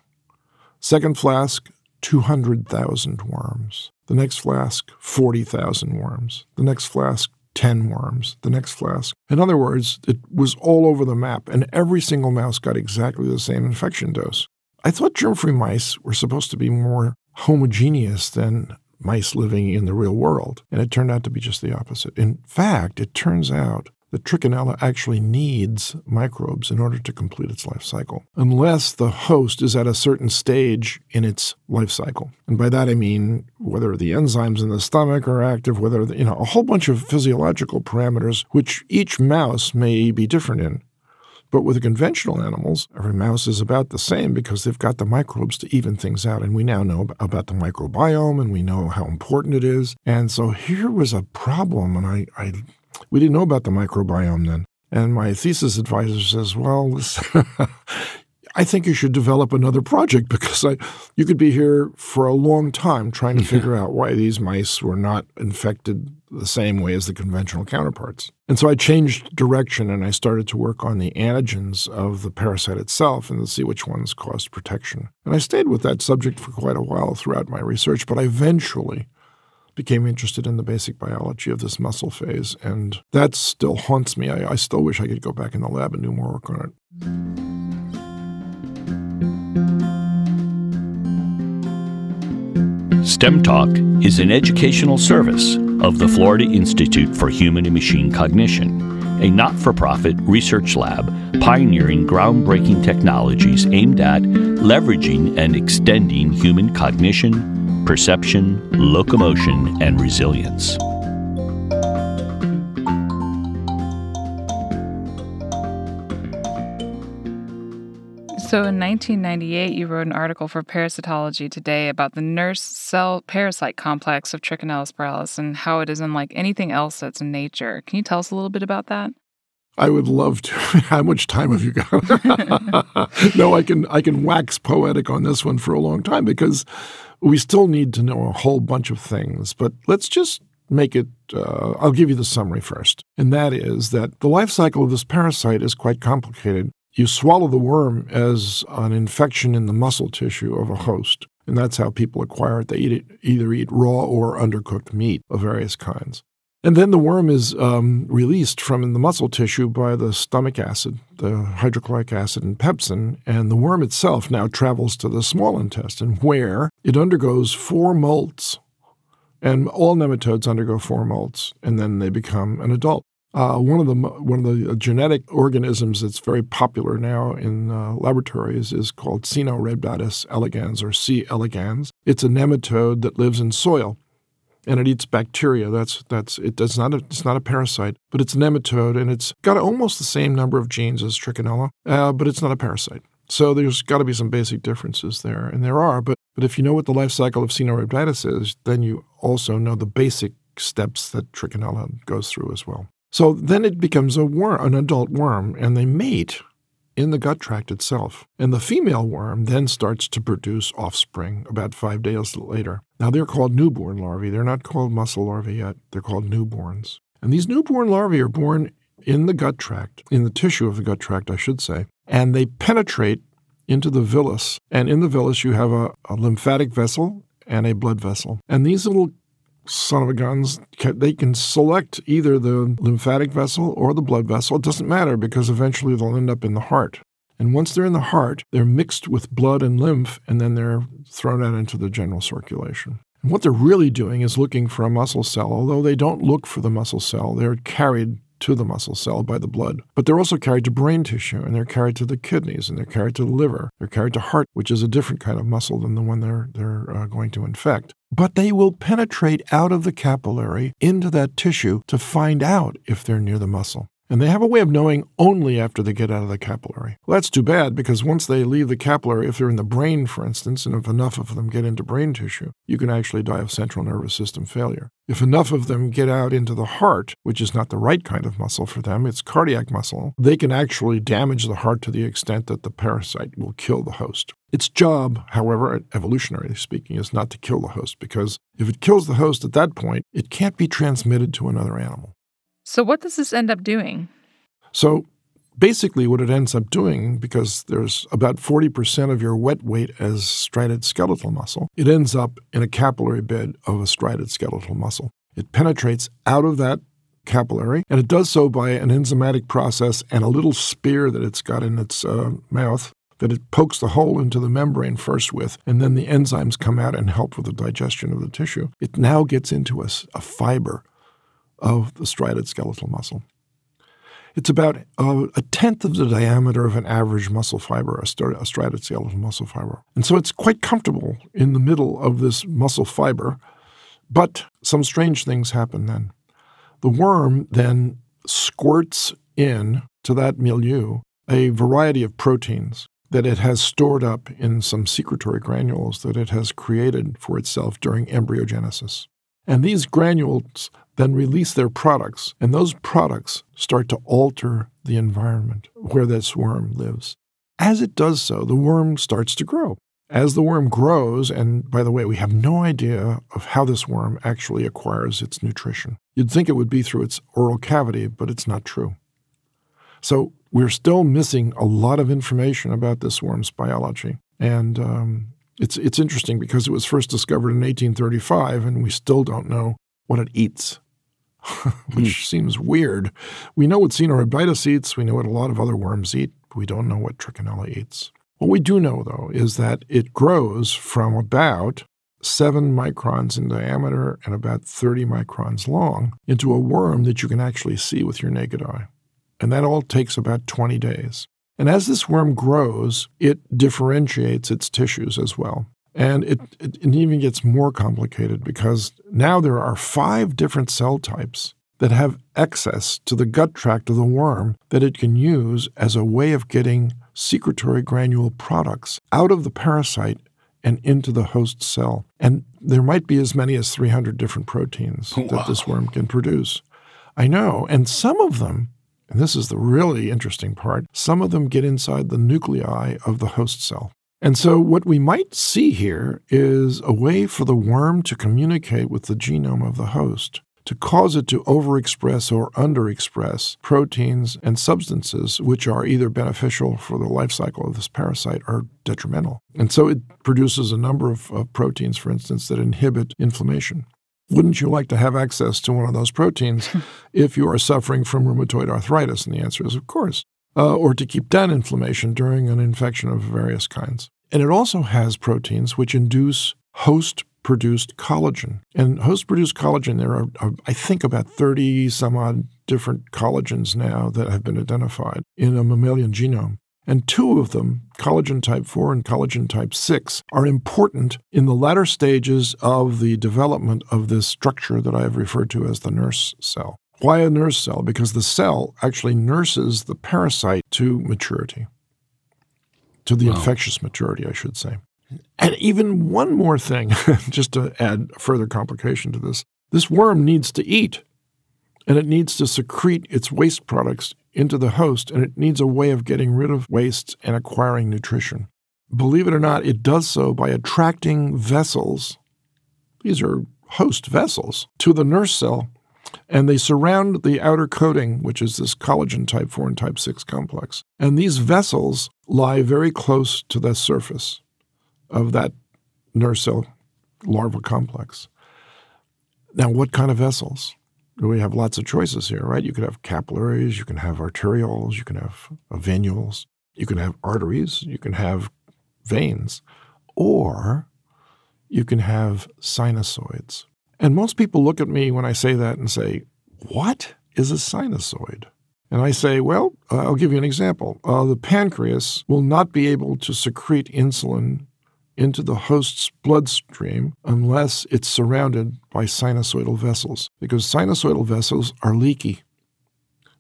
Second flask, 200,000 worms. The next flask, 40,000 worms. The next flask, 10 worms, the next flask. In other words, it was all over the map, and every single mouse got exactly the same infection dose. I thought germ free mice were supposed to be more homogeneous than mice living in the real world, and it turned out to be just the opposite. In fact, it turns out the trichinella actually needs microbes in order to complete its life cycle, unless the host is at a certain stage in its life cycle. And by that I mean whether the enzymes in the stomach are active, whether, the, you know, a whole bunch of physiological parameters which each mouse may be different in. But with the conventional animals, every mouse is about the same because they've got the microbes to even things out. And we now know about the microbiome and we know how important it is. And so here was a problem. And I, I we didn't know about the microbiome then. And my thesis advisor says, Well, I think you should develop another project because I, you could be here for a long time trying to figure out why these mice were not infected the same way as the conventional counterparts. And so I changed direction and I started to work on the antigens of the parasite itself and to see which ones caused protection. And I stayed with that subject for quite a while throughout my research, but I eventually became interested in the basic biology of this muscle phase. And that still haunts me. I, I still wish I could go back in the lab and do more work on it. STEM Talk is an educational service of the Florida Institute for Human and Machine Cognition, a not for profit research lab pioneering groundbreaking technologies aimed at leveraging and extending human cognition, perception, locomotion, and resilience. So in 1998, you wrote an article for Parasitology Today about the nurse cell parasite complex of Trichinella spiralis and how it is unlike anything else that's in nature. Can you tell us a little bit about that? I would love to. How much time have you got? no, I can I can wax poetic on this one for a long time because we still need to know a whole bunch of things. But let's just make it. Uh, I'll give you the summary first, and that is that the life cycle of this parasite is quite complicated. You swallow the worm as an infection in the muscle tissue of a host, and that's how people acquire it. They eat it, either eat raw or undercooked meat of various kinds. And then the worm is um, released from the muscle tissue by the stomach acid, the hydrochloric acid and pepsin, and the worm itself now travels to the small intestine where it undergoes four molts. And all nematodes undergo four molts, and then they become an adult. Uh, one of the one of the genetic organisms that's very popular now in uh, laboratories is called Caenorhabditis elegans or C. elegans. It's a nematode that lives in soil and it eats bacteria. That's that's it. Does not a, it's not a parasite, but it's a nematode, and it's got almost the same number of genes as Trichinella, uh, but it's not a parasite. So there's got to be some basic differences there, and there are. But but if you know what the life cycle of Caenorhabditis is, then you also know the basic steps that Trichinella goes through as well. So then it becomes a worm, an adult worm, and they mate in the gut tract itself. And the female worm then starts to produce offspring about five days later. Now they're called newborn larvae. They're not called muscle larvae yet. They're called newborns. And these newborn larvae are born in the gut tract, in the tissue of the gut tract, I should say, and they penetrate into the villus. And in the villus, you have a, a lymphatic vessel and a blood vessel. And these little son of a guns, they can select either the lymphatic vessel or the blood vessel. It doesn't matter because eventually they'll end up in the heart. And once they're in the heart, they're mixed with blood and lymph, and then they're thrown out into the general circulation. And what they're really doing is looking for a muscle cell, although they don't look for the muscle cell, they're carried to the muscle cell by the blood. But they're also carried to brain tissue, and they're carried to the kidneys, and they're carried to the liver. They're carried to heart, which is a different kind of muscle than the one they're, they're uh, going to infect. But they will penetrate out of the capillary into that tissue to find out if they're near the muscle. And they have a way of knowing only after they get out of the capillary. Well, that's too bad because once they leave the capillary, if they're in the brain, for instance, and if enough of them get into brain tissue, you can actually die of central nervous system failure. If enough of them get out into the heart, which is not the right kind of muscle for them, it's cardiac muscle, they can actually damage the heart to the extent that the parasite will kill the host. Its job, however, evolutionarily speaking, is not to kill the host because if it kills the host at that point, it can't be transmitted to another animal. So, what does this end up doing? So, basically, what it ends up doing, because there's about 40% of your wet weight as striated skeletal muscle, it ends up in a capillary bed of a striated skeletal muscle. It penetrates out of that capillary, and it does so by an enzymatic process and a little spear that it's got in its uh, mouth that it pokes the hole into the membrane first with, and then the enzymes come out and help with the digestion of the tissue. It now gets into a, a fiber of the striated skeletal muscle. It's about a, a, tenth of the diameter of an average muscle fiber, a, a striated skeletal muscle fiber. And so it's quite comfortable in the middle of this muscle fiber, but some strange things happen then. The worm then squirts in to that milieu a variety of proteins that it has stored up in some secretory granules that it has created for itself during embryogenesis. And these granules then release their products, and those products start to alter the environment where this worm lives. As it does so, the worm starts to grow. As the worm grows, and by the way, we have no idea of how this worm actually acquires its nutrition. You'd think it would be through its oral cavity, but it's not true. So we're still missing a lot of information about this worm's biology. And um, it's, it's interesting because it was first discovered in 1835, and we still don't know what it eats. which mm. seems weird. We know what Caenorhabditis eats. We know what a lot of other worms eat. we don't know what Trichinella eats. What we do know, though, is that it grows from about 7 microns in diameter and about 30 microns long into a worm that you can actually see with your naked eye. And that all takes about 20 days. And as this worm grows, it differentiates its tissues as well. And it, it, it, even gets more complicated because now there are five different cell types that have access to the gut tract of the worm that it can use as a way of getting secretory granule products out of the parasite and into the host cell. And there might be as many as 300 different proteins wow. that this worm can produce. I know. And some of them, and this is the really interesting part, some of them get inside the nuclei of the host cell. And so, what we might see here is a way for the worm to communicate with the genome of the host to cause it to overexpress or underexpress proteins and substances which are either beneficial for the life cycle of this parasite or detrimental. And so it produces a number of, of proteins, for instance, that inhibit inflammation. Wouldn't you like to have access to one of those proteins if you are suffering from rheumatoid arthritis? And the answer is, of course uh, or to keep down inflammation during an infection of various kinds. And it also has proteins which induce host produced collagen. And host produced collagen, there are, are, I think, about 30 some odd different collagens now that have been identified in a mammalian genome. And two of them, collagen type 4 and collagen type 6, are important in the latter stages of the development of this structure that I have referred to as the nurse cell. Why a nurse cell? Because the cell actually nurses the parasite to maturity, to the wow. infectious maturity, I should say. And even one more thing, just to add further complication to this this worm needs to eat, and it needs to secrete its waste products into the host, and it needs a way of getting rid of waste and acquiring nutrition. Believe it or not, it does so by attracting vessels. These are host vessels to the nurse cell, and they surround the outer coating, which is this collagen type 4 and type 6 complex. And these vessels lie very close to the surface of that nurse cell larval complex. Now, what kind of vessels? We have lots of choices here, right? You could have capillaries, you can have arterioles, you can have venules, you can have arteries, you can have veins, or you can have sinusoids. And most people look at me when I say that and say, What is a sinusoid? And I say, Well, uh, I'll give you an example. Uh, the pancreas will not be able to secrete insulin into the host's bloodstream unless it's surrounded by sinusoidal vessels, because sinusoidal vessels are leaky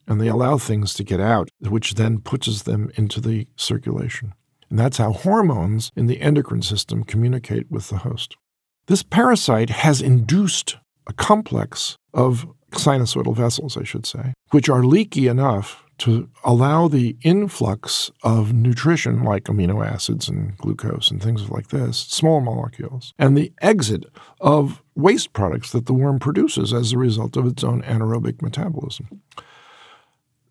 and they allow things to get out, which then pushes them into the circulation. And that's how hormones in the endocrine system communicate with the host. This parasite has induced a complex of sinusoidal vessels, I should say, which are leaky enough to allow the influx of nutrition like amino acids and glucose and things like this, small molecules, and the exit of waste products that the worm produces as a result of its own anaerobic metabolism.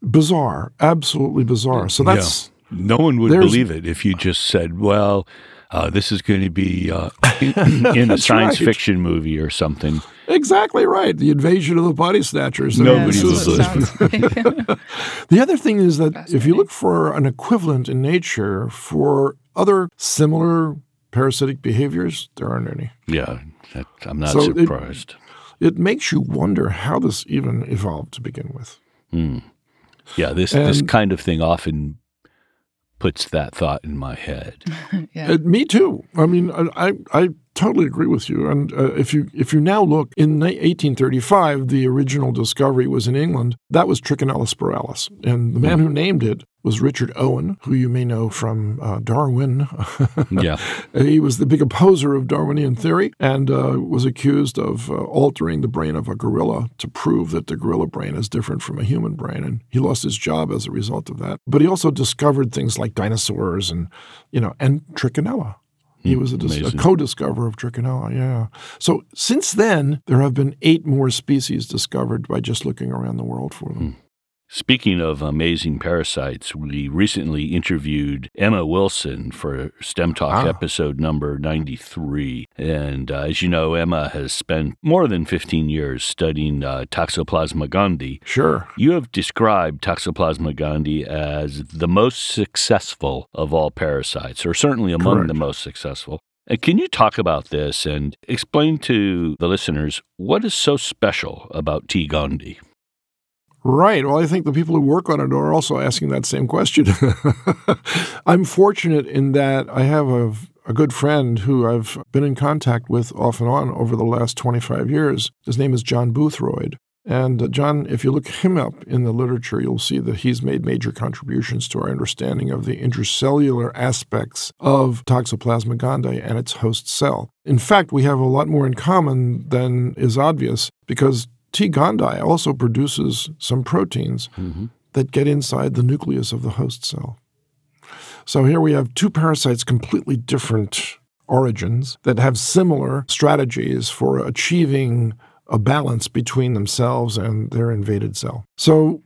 Bizarre, absolutely bizarre. So that's. Yeah. No one would believe it if you just said, well, uh, this is going to be uh, in, in a science right. fiction movie or something. Exactly right. The invasion of the body snatchers. Nobody will believe. the other thing is that if you look for an equivalent in nature for other similar parasitic behaviors, there aren't any. Yeah, I'm not so surprised. It, it, makes you wonder how this even evolved to begin with. Mm. Yeah, this and, this kind of thing often puts that thought in my head. yeah. Uh, me too. I mean, I, I totally agree with you. And uh, if you if you now look in 1835, the original discovery was in England. That was Trichinella spiralis, and the man who named it was Richard Owen, who you may know from uh, Darwin. yeah, he was the big opposer of Darwinian theory and uh, was accused of uh, altering the brain of a gorilla to prove that the gorilla brain is different from a human brain, and he lost his job as a result of that. But he also discovered things like dinosaurs and you know and Trichinella. He was a, a, co-discoverer of Trichinella, yeah. So since then, there have been eight more species discovered by just looking around the world for them. Hmm. Speaking of amazing parasites, we recently interviewed Emma Wilson for STEM Talk ah. episode number 93. And uh, as you know, Emma has spent more than 15 years studying uh, Toxoplasma gondii. Sure. You have described Toxoplasma gondii as the most successful of all parasites, or certainly among Correct. the most successful. Uh, can you talk about this and explain to the listeners what is so special about T. gondii? Right. Well, I think the people who work on it are also asking that same question. I'm fortunate in that I have a, a, good friend who I've been in contact with off and on over the last 25 years. His name is John Boothroyd. And uh, John, if you look him up in the literature, you'll see that he's made major contributions to our understanding of the intracellular aspects of Toxoplasma gondii and its host cell. In fact, we have a lot more in common than is obvious because T. gondii also produces some proteins mm-hmm. that get inside the nucleus of the host cell. So here we have two parasites, completely different origins, that have similar strategies for achieving a balance between themselves and their invaded cell. So,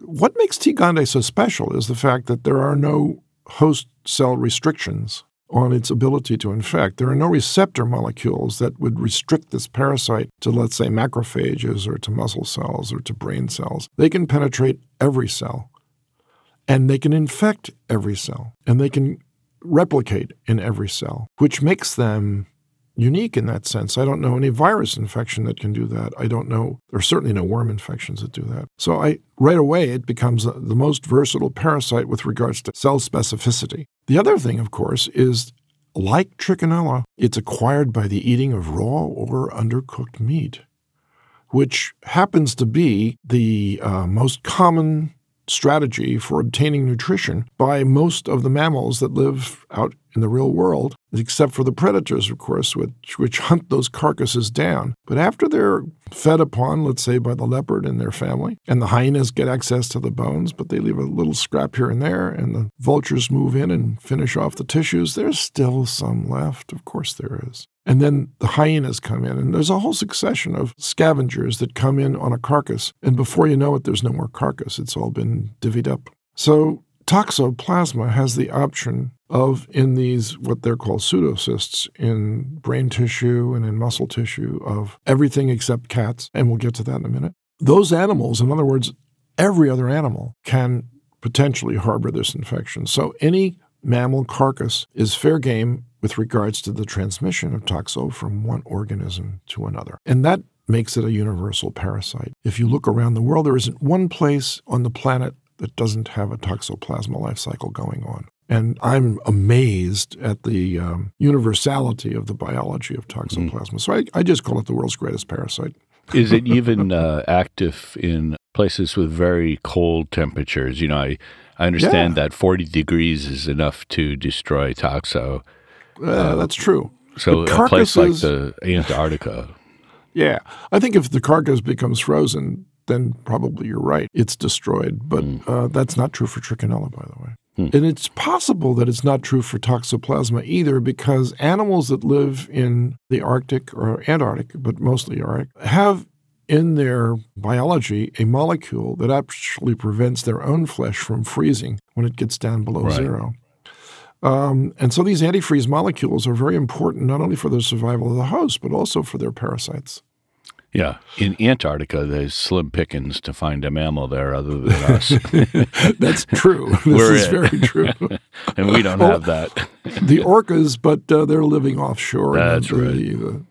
what makes T. gondii so special is the fact that there are no host cell restrictions on its ability to infect. There are no receptor molecules that would restrict this parasite to, let's say, macrophages or to muscle cells or to brain cells. They can penetrate every cell and they can infect every cell and they can replicate in every cell, which makes them unique in that sense. I don't know any virus infection that can do that. I don't know, there's certainly no worm infections that do that. So I right away it becomes the most versatile parasite with regards to cell specificity. The other thing, of course, is like trichinella, it's acquired by the eating of raw or undercooked meat, which happens to be the uh, most common strategy for obtaining nutrition by most of the mammals that live out in the real world, except for the predators, of course, which, which hunt those carcasses down. But after they're fed upon, let's say, by the leopard and their family, and the hyenas get access to the bones, but they leave a little scrap here and there, and the vultures move in and finish off the tissues, there's still some left. Of course, there is. And then the hyenas come in, and there's a whole succession of scavengers that come in on a carcass. And before you know it, there's no more carcass. It's all been divvied up. So toxoplasma has the option of, in these, what they're called pseudocysts in brain tissue and in muscle tissue, of everything except cats. And we'll get to that in a minute. Those animals, in other words, every other animal, can potentially harbor this infection. So any mammal carcass is fair game with regards to the transmission of toxo from one organism to another. And that makes it a universal parasite. If you look around the world, there isn't one place on the planet that doesn't have a toxoplasma life cycle going on. And I'm amazed at the um, universality of the biology of toxoplasma. Mm. So I, I, just call it the world's greatest parasite. Is it even uh, active in places with very cold temperatures? You know, I, I understand yeah. that 40 degrees is enough to destroy toxo. Uh, that's true. So a place like the Antarctica. Yeah, I think if the carcass becomes frozen, then probably you're right. It's destroyed. But mm. uh, that's not true for trichinella, by the way. Mm. And it's possible that it's not true for toxoplasma either because animals that live in the Arctic or Antarctic, but mostly Arctic, have in their biology a molecule that actually prevents their own flesh from freezing when it gets down below right. zero. Um, and so these antifreeze molecules are very important not only for the survival of the host, but also for their parasites. Yeah. In Antarctica, there's slim pickings to find a mammal there other than us. That's true. This We're is it. very true. and we don't well, have that. the orcas, but uh, they're living offshore. That's right. The,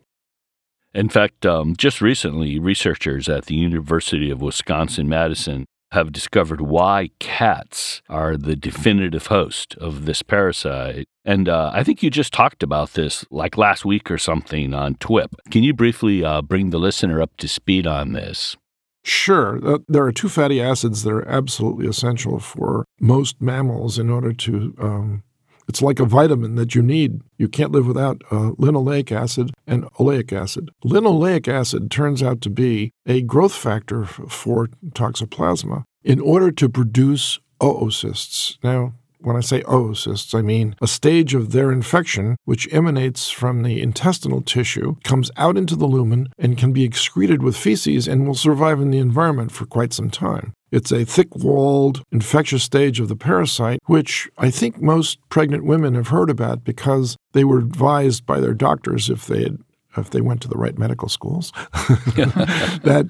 in fact, um, just recently, researchers at the University of Wisconsin Madison have discovered why cats are the definitive host of this parasite. And uh, I think you just talked about this like last week or something on TWIP. Can you briefly uh, bring the listener up to speed on this? Sure. Uh, there are two fatty acids that are absolutely essential for most mammals in order to. Um, it's like a vitamin that you need. You can't live without uh, linoleic acid and oleic acid. Linoleic acid turns out to be a growth factor for toxoplasma in order to produce oocysts. Now, when I say oocysts, I mean a stage of their infection which emanates from the intestinal tissue, comes out into the lumen, and can be excreted with feces and will survive in the environment for quite some time. It's a thick walled, infectious stage of the parasite, which I think most pregnant women have heard about because they were advised by their doctors if they had if they went to the right medical schools, that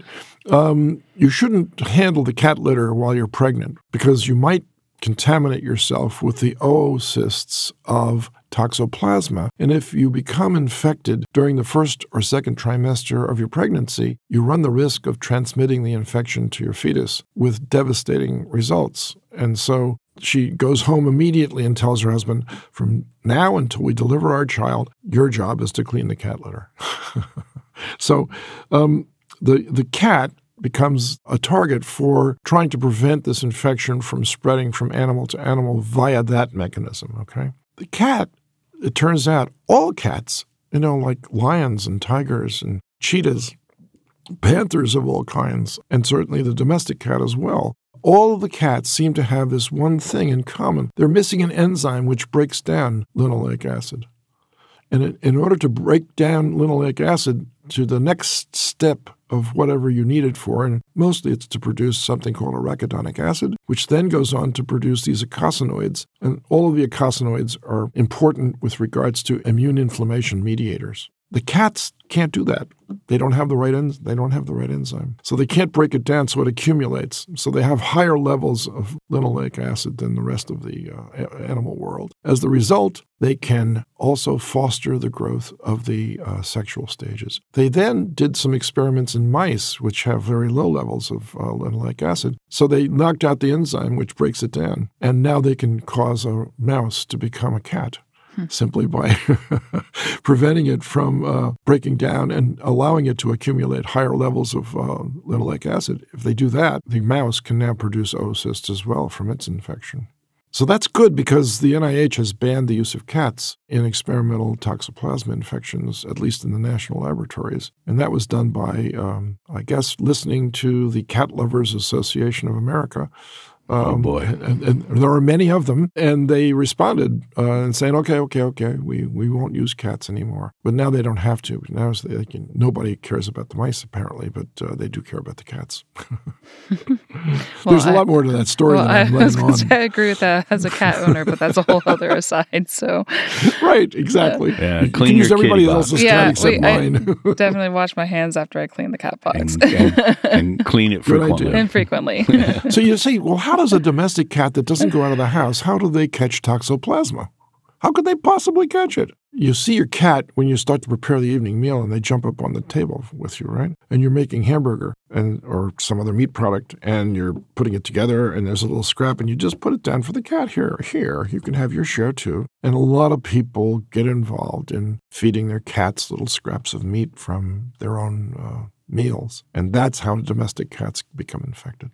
um, you shouldn't handle the cat litter while you're pregnant because you might contaminate yourself with the oocysts of toxoplasma. And if you become infected during the first or second trimester of your pregnancy, you run the risk of transmitting the infection to your fetus with devastating results. And so she goes home immediately and tells her husband, From now until we deliver our child, your job is to clean the cat litter. so um, the, the cat becomes a target for trying to prevent this infection from spreading from animal to animal via that mechanism. Okay. The cat, it turns out, all cats, you know, like lions and tigers and cheetahs, panthers of all kinds, and certainly the domestic cat as well, all of the cats seem to have this one thing in common. They're missing an enzyme which breaks down linoleic acid. And in order to break down linoleic acid to the next step of whatever you need it for, and mostly it's to produce something called arachidonic acid, which then goes on to produce these eicosanoids. And all of the eicosanoids are important with regards to immune inflammation mediators. The cats can't do that. They don't have the right they don't have the right enzyme. So they can't break it down so it accumulates. So they have higher levels of linoleic acid than the rest of the uh, animal world. As the result, they can also foster the growth of the uh, sexual stages. They then did some experiments in mice which have very low levels of uh, linoleic acid. So they knocked out the enzyme which breaks it down, and now they can cause a mouse to become a cat simply by preventing it from uh, breaking down and allowing it to accumulate higher levels of uh, linoleic acid. If they do that, the mouse can now produce oocysts as well from its infection. So that's good because the NIH has banned the use of cats in experimental toxoplasma infections, at least in the national laboratories. And that was done by, um, I guess, listening to the Cat Lovers Association of America, oh um, boy! And, and, there are many of them, and they responded uh, and saying, "Okay, okay, okay, we, we won't use cats anymore." But now they don't have to. Now they can, nobody cares about the mice apparently, but uh, they do care about the cats. Well, There's a lot more to that story Well, than I I'm was letting on. say I agree with that as a cat owner, but that's a whole other aside. So right, exactly. Yeah, You- you clean can use your kitty everybody box. else's Yeah, cat except we- I- definitely wash my hands after I clean the cat box. and, and, and clean it Good frequently. idea. Infrequently. so you say, well, how does a domestic cat that doesn't go out of the house, how do they catch toxoplasma? How could they possibly catch it? You see your cat when you start to prepare the evening meal and they jump up on the table with you, right? And you're making hamburger and or some other meat product and you're putting it together and there's a little scrap and you just put it down for the cat here. Here, you can have your share too. And a lot of people get involved in feeding their cats little scraps of meat from their own uh, meals. And that's how domestic cats become infected.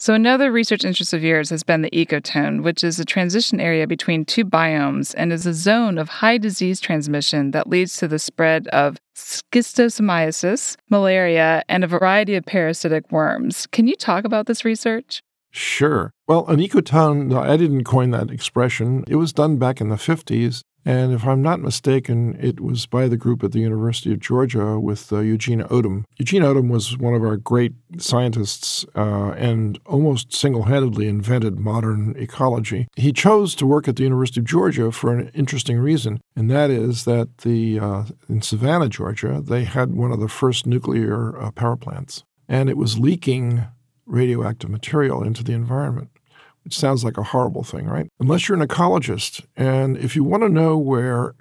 So, another research interest of yours has been the ecotone, which is a transition area between two biomes and is a zone of high disease transmission that leads to the spread of schistosomiasis, malaria, and a variety of parasitic worms. Can you talk about this research? Sure. Well, an ecotone, I didn't coin that expression. It was done back in the 50s. And if I'm not mistaken, it was by the group at the University of Georgia with uh, Eugene Odum. Eugene Odum was one of our great scientists uh, and almost single handedly invented modern ecology. He chose to work at the University of Georgia for an interesting reason, and that is that the uh, in Savannah, Georgia, they had one of the first nuclear uh, power plants, and it was leaking radioactive material into the environment which sounds like a horrible thing, right? Unless you're an ecologist. And if you want to know where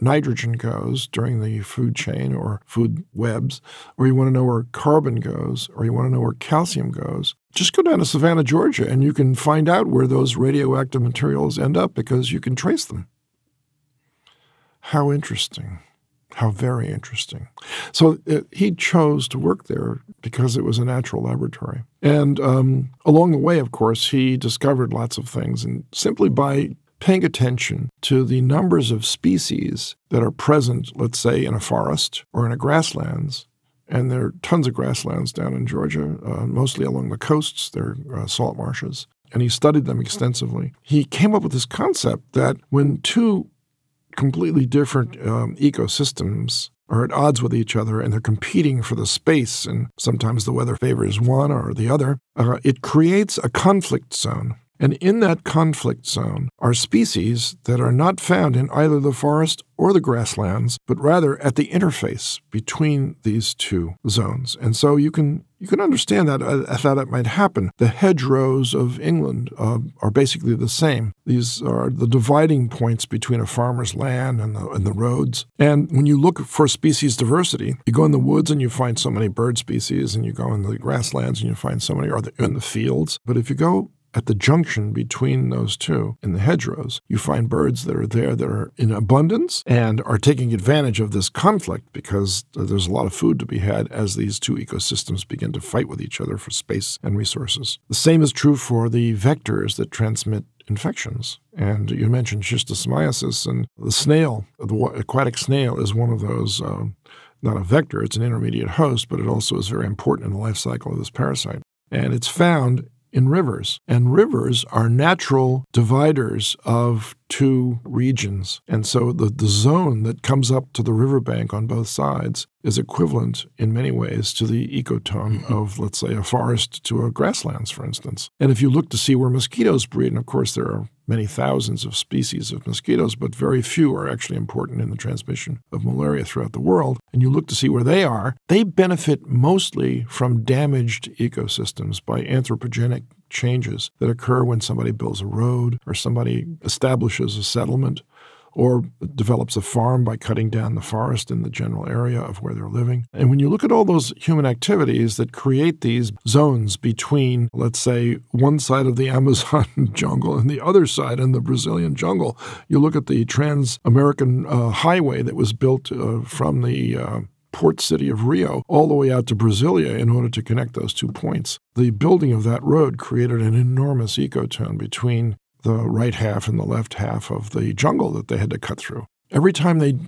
nitrogen goes during the food chain or food webs, or you want to know where carbon goes, or you want to know where calcium goes, just go down to Savannah, Georgia, and you can find out where those radioactive materials end up because you can trace them. How interesting. How very interesting. So uh, he chose to work there because it was a natural laboratory. And um, along the way, of course, he discovered lots of things. And simply by paying attention to the numbers of species that are present, let's say, in a forest or in a grasslands, and there are tons of grasslands down in Georgia, uh, mostly along the coasts, they're uh, salt marshes. And he studied them extensively. He came up with this concept that when two completely different um, ecosystems are at odds with each other and they're competing for the space, and sometimes the weather favors one or the other, uh, it creates a conflict zone. And in that conflict zone are species that are not found in either the forest or the grasslands, but rather at the interface between these two zones. And so you can you can understand that uh, that might happen. The hedgerows of England uh, are basically the same. These are the dividing points between a farmer's land and the, and the roads. And when you look for species diversity, you go in the woods and you find so many bird species, and you go in the grasslands and you find so many, or the, in the fields. But if you go at the junction between those two in the hedgerows, you find birds that are there that are in abundance and are taking advantage of this conflict because there's a lot of food to be had as these two ecosystems begin to fight with each other for space and resources. The same is true for the vectors that transmit infections. And you mentioned schistosomiasis, and the snail, the aquatic snail, is one of those. Um, not a vector, it's an intermediate host, but it also is very important in the life cycle of this parasite. And it's found in rivers. And rivers are natural dividers of two regions. And so the, the zone that comes up to the riverbank on both sides is equivalent in many ways to the ecotone mm-hmm. of, let's say, a forest to a grasslands, for instance. And if you look to see where mosquitoes breed, and of course there are many thousands of species of mosquitoes, but very few are actually important in the transmission of malaria throughout the world, and you look to see where they are, they benefit mostly from damaged ecosystems by anthropogenic changes that occur when somebody builds a road or somebody establishes a settlement or develops a farm by cutting down the forest in the general area of where they're living. And when you look at all those human activities that create these zones between, let's say, one side of the Amazon jungle and the other side in the Brazilian jungle, you look at the Trans American uh, Highway that was built uh, from the uh, port city of Rio all the way out to Brasilia in order to connect those two points. The building of that road created an enormous ecotone between the right half and the left half of the jungle that they had to cut through. Every time they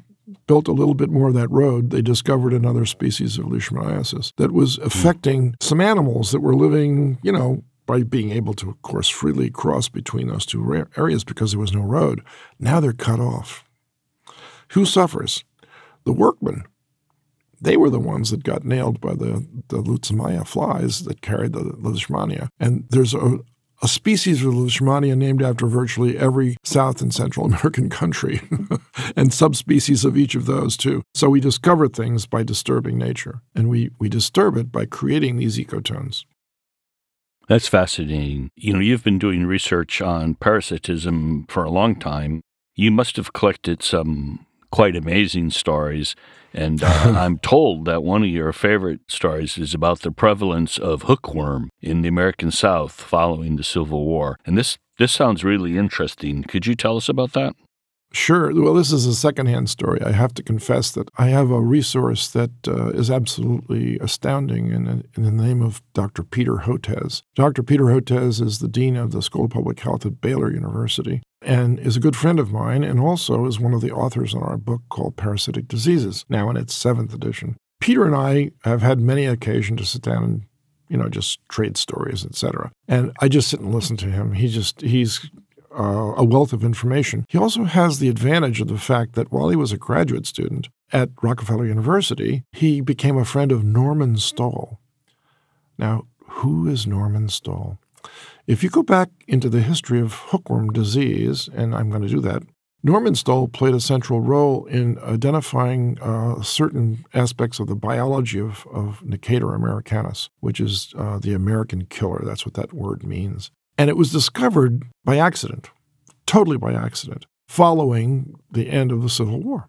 built a little bit more of that road, they discovered another species of leishmaniasis that was hmm. affecting some animals that were living, you know, by being able to, of course, freely cross between those two areas because there was no road. Now they're cut off. Who suffers? The workmen they were the ones that got nailed by the, the Lutzomyia flies that carried the Leishmania. And there's a, a species of Leishmania named after virtually every South and Central American country, and subspecies of each of those too. So we discover things by disturbing nature, and we, we disturb it by creating these ecotones. That's fascinating. You know, you've been doing research on parasitism for a long time. You must have collected some quite amazing stories. And uh, I'm told that one of your favorite stories is about the prevalence of hookworm in the American South following the Civil War. And this this sounds really interesting. Could you tell us about that? Sure. Well, this is a secondhand story. I have to confess that I have a resource that uh, is absolutely astounding in, in, the name of Dr. Peter Hotez. Dr. Peter Hotez is the dean of the School of Public Health at Baylor University and is a good friend of mine and also is one of the authors on our book called Parasitic Diseases, now in its seventh edition. Peter and I have had many occasions to sit down and you know, just trade stories, etc. And I just sit and listen to him. He just he's uh, a wealth of information. He also has the advantage of the fact that while he was a graduate student at Rockefeller University, he became a friend of Norman Stoll. Now, who is Norman Stoll? If you go back into the history of hookworm disease, and I'm going to do that, Norman Stoll played a central role in identifying uh, certain aspects of the biology of, of Necator americanus, which is uh, the American killer. That's what that word means. And it was discovered by accident, totally by accident, following the end of the Civil War.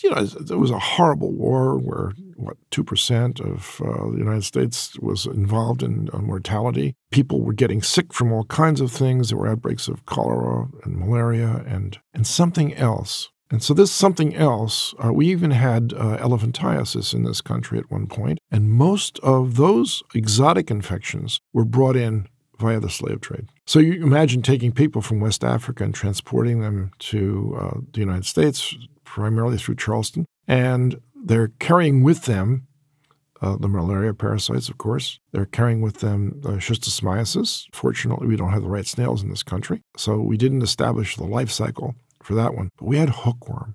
You know, it was a horrible war where, what, 2% of uh, the United States was involved in uh, mortality. People were getting sick from all kinds of things. There were outbreaks of cholera and malaria and, and something else. And so, this something else, uh, we even had uh, elephantiasis in this country at one point. point, and most of those exotic infections were brought in via the slave trade. So you imagine taking people from West Africa and transporting them to uh, the United States, primarily through Charleston, and they're carrying with them uh, the malaria parasites, of course. They're carrying with them the schistosomiasis. Fortunately, we don't have the right snails in this country, so we didn't establish the life cycle for that one. But we had hookworm,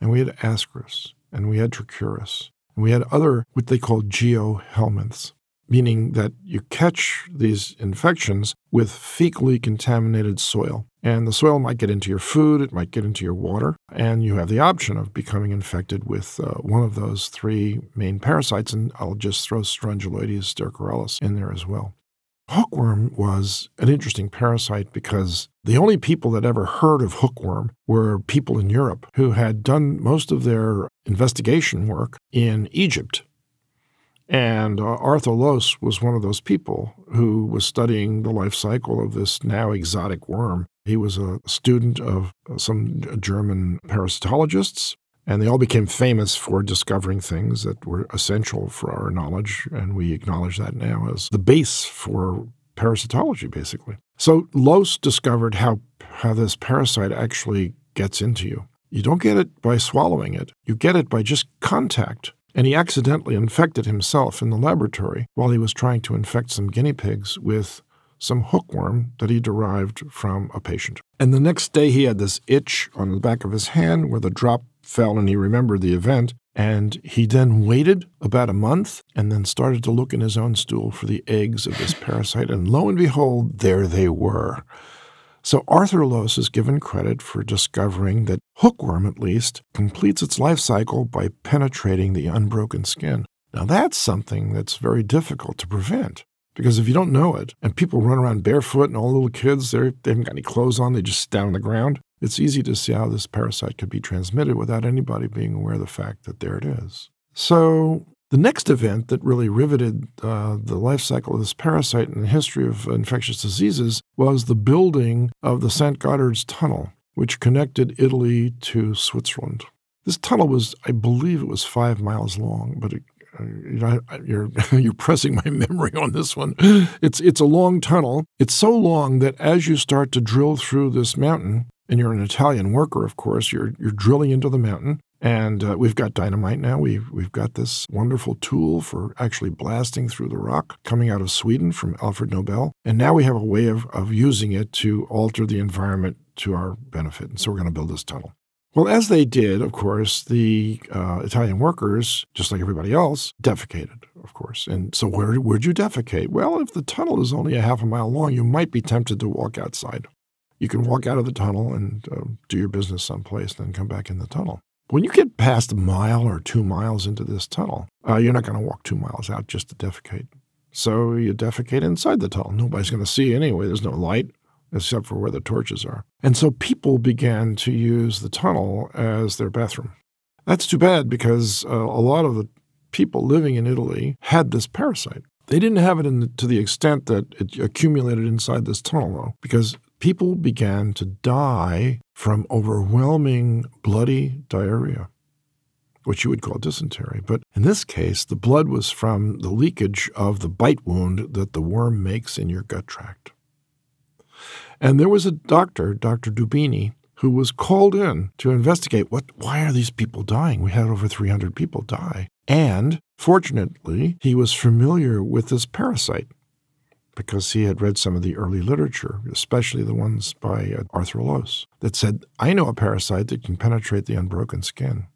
and we had ascaris, and we had trichuris, and we had other what they call geohelminths meaning that you catch these infections with fecally contaminated soil. And the soil might get into your food, it might get into your water, and you have the option of becoming infected with uh, one of those three main parasites. And I'll just throw Strongyloides stercoralis in there as well. Hookworm was an interesting parasite because the only people that ever heard of hookworm were people in Europe who had done most of their investigation work in Egypt and uh, Arthur Loos was one of those people who was studying the life cycle of this now exotic worm. He was a student of some German parasitologists, and they all became famous for discovering things that were essential for our knowledge, and we acknowledge that now as the base for parasitology, basically. So Loos discovered how, how this parasite actually gets into you. You don't get it by swallowing it, you get it by just contact and he accidentally infected himself in the laboratory while he was trying to infect some guinea pigs with some hookworm that he derived from a patient. And the next day, he had this itch on the back of his hand where the drop fell, and he remembered the event. And he then waited about a month and then started to look in his own stool for the eggs of this parasite. And lo and behold, there they were. So Arthur Loos is given credit for discovering that hookworm, at least, completes its life cycle by penetrating the unbroken skin. Now, that's something that's very difficult to prevent. Because if you don't know it, and people run around barefoot and all little kids, they haven't got any clothes on, they just sit down on the ground, it's easy to see how this parasite could be transmitted without anybody being aware of the fact that there it is. So, the next event that really riveted uh, the life cycle of this parasite in the history of infectious diseases was the building of the St. Gotthard's Tunnel, which connected Italy to Switzerland. This tunnel was, I believe it was five miles long, but it you're you're pressing my memory on this one. It's it's a long tunnel. It's so long that as you start to drill through this mountain, and you're an Italian worker, of course, you're you're drilling into the mountain. And uh, we've got dynamite now. We've we've got this wonderful tool for actually blasting through the rock coming out of Sweden from Alfred Nobel. And now we have a way of, of using it to alter the environment to our benefit. And so we're going to build this tunnel. Well, as they did, of course, the uh, Italian workers, just like everybody else, defecated, of course. And so, where would you defecate? Well, if the tunnel is only a half a mile long, you might be tempted to walk outside. You can walk out of the tunnel and uh, do your business someplace, then come back in the tunnel. When you get past a mile or two miles into this tunnel, uh, you're not going to walk two miles out just to defecate. So you defecate inside the tunnel. Nobody's going to see you anyway. There's no light except for where the torches are. And so people began to use the tunnel as their bathroom. That's too bad because uh, a lot of the people living in Italy had this parasite. They didn't have it the, to the extent that it accumulated inside this tunnel, though, because people began to die from overwhelming bloody diarrhea, which you would call dysentery. But in this case, the blood was from the leakage of the bite wound that the worm makes in your gut tract. And there was a doctor, Dr. Dubini, who was called in to investigate what why are these people dying? We had over 300 people die. And fortunately, he was familiar with this parasite because he had read some of the early literature, especially the ones by uh, Arthur Loos, that said, I know a parasite that can penetrate the unbroken skin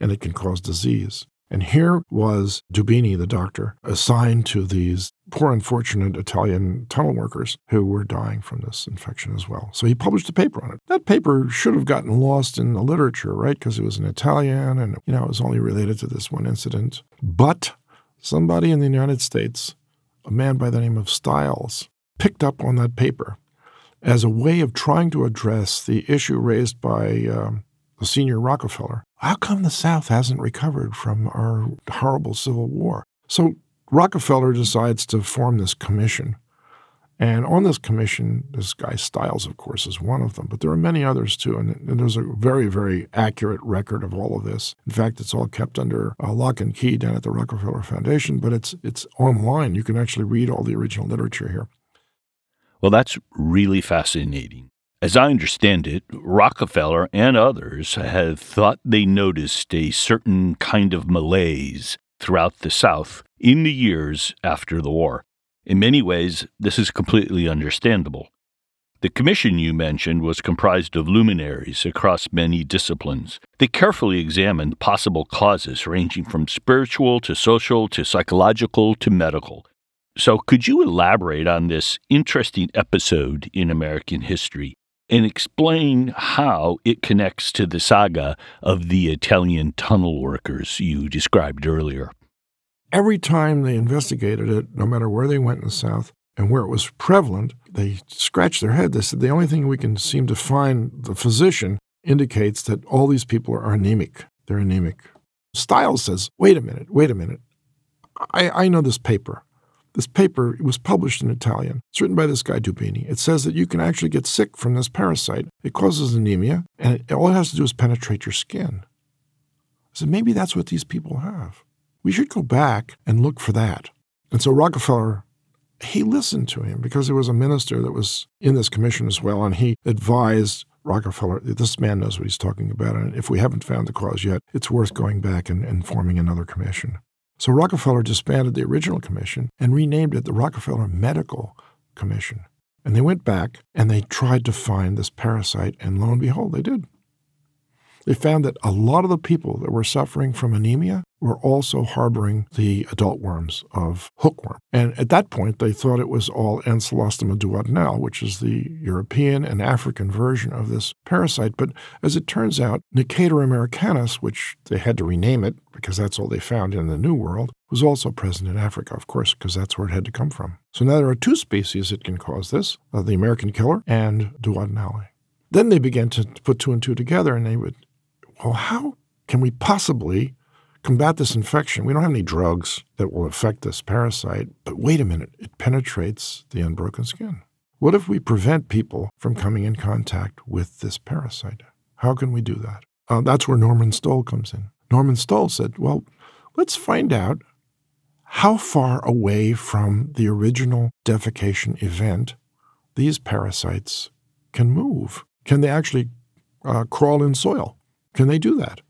and it can cause disease. And here was Dubini, the doctor, assigned to these poor, unfortunate Italian tunnel workers who were dying from this infection as well. So he published a paper on it. That paper should have gotten lost in the literature, right? Because it was in Italian and, you know, it was only related to this one incident. But somebody in the United States, a man by the name of Stiles, picked up on that paper as a way of trying to address the issue raised by um, the senior Rockefeller. How come the South hasn't recovered from our horrible Civil War? So Rockefeller decides to form this commission. And on this commission, this guy Stiles, of course, is one of them, but there are many others too. And, and there's a very, very accurate record of all of this. In fact, it's all kept under a lock and key down at the Rockefeller Foundation, but it's it's online. You can actually read all the original literature here. Well, that's really fascinating. As I understand it, Rockefeller and others have thought they noticed a certain kind of malaise throughout the South in the years after the war. In many ways, this is completely understandable. The commission you mentioned was comprised of luminaries across many disciplines. They carefully examined possible causes ranging from spiritual to social to psychological to medical. So, could you elaborate on this interesting episode in American history and explain how it connects to the saga of the Italian tunnel workers you described earlier. Every time they investigated it, no matter where they went in the South and where it was prevalent, they scratched their head. They said the only thing we can seem to find, the physician indicates that all these people are anemic. They're anemic. Stiles says, wait a minute, wait a minute. I, I know this paper. This paper was published in Italian. It's written by this guy Dubini. It says that you can actually get sick from this parasite. It causes anemia, and it, all it has to do is penetrate your skin. I said, maybe that's what these people have. We should go back and look for that. And so Rockefeller, he listened to him because there was a minister that was in this commission as well, and he advised Rockefeller, this man knows what he's talking about, and if we haven't found the cause yet, it's worth going back and, and forming another commission. So Rockefeller disbanded the original commission and renamed it the Rockefeller Medical Commission. And they went back and they tried to find this parasite, and lo and behold, they did. They found that a lot of the people that were suffering from anemia were also harboring the adult worms of hookworm. And at that point, they thought it was all Ancylostoma duodenale, which is the European and African version of this parasite. But as it turns out, Necator americanus, which they had to rename it because that's all they found in the New World, was also present in Africa, of course, because that's where it had to come from. So now there are two species that can cause this uh, the American killer and duodenale. Then they began to put two and two together and they would, well, how can we possibly combat this infection? We don't have any drugs that will affect this parasite, but wait a minute, it penetrates the unbroken skin. What if we prevent people from coming in contact with this parasite? How can we do that? Uh, that's where Norman Stoll comes in. Norman Stoll said, well, let's find out how far away from the original defecation event these parasites can move. Can they actually uh, crawl in soil? Can they do that?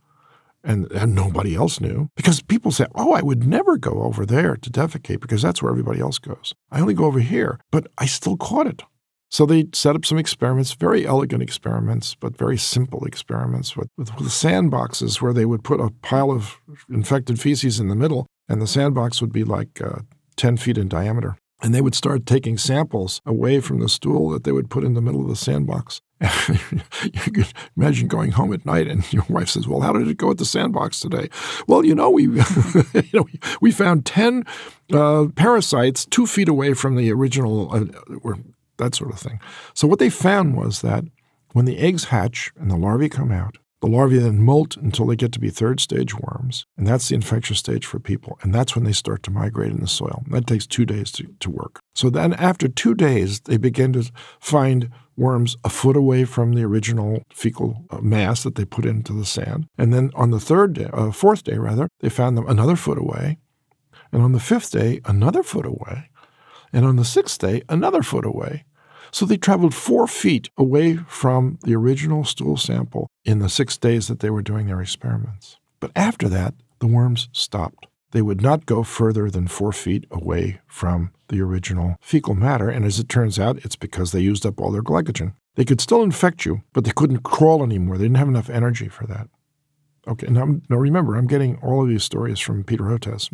And, and nobody else knew because people say, Oh, I would never go over there to defecate because that's where everybody else goes. I only go over here, but I still caught it. So they set up some experiments, very elegant experiments, but very simple experiments with, with, with sandboxes where they would put a pile of infected feces in the middle and the sandbox would be like uh, 10 feet in diameter. And they would start taking samples away from the stool that they would put in the middle of the sandbox. You could imagine going home at night and your wife says, "Well, how did it go at the sandbox today?" Well, you know, we you know we found ten uh, parasites two feet away from the original, uh, or that sort of thing. So what they found was that when the eggs hatch and the larvae come out, the larvae then molt until they get to be third stage worms, and that's the infectious stage for people. And that's when they start to migrate in the soil. That takes two days to, to work. So then, after two days, they begin to find worms a foot away from the original fecal uh, mass that they put into the sand. And then on the third day, uh, fourth day rather, they found them another foot away. And on the fifth day, another foot away. And on the sixth day, another foot away. So they traveled four feet away from the original stool sample in the six days that they were doing their experiments. But after that, the worms stopped. They would not go further than four feet away from the original fecal matter, and as it turns out, it's because they used up all their glycogen. They could still infect you, but they couldn't crawl anymore. They didn't have enough energy for that. Okay, now, now remember, I'm getting all of these stories from Peter Hotez.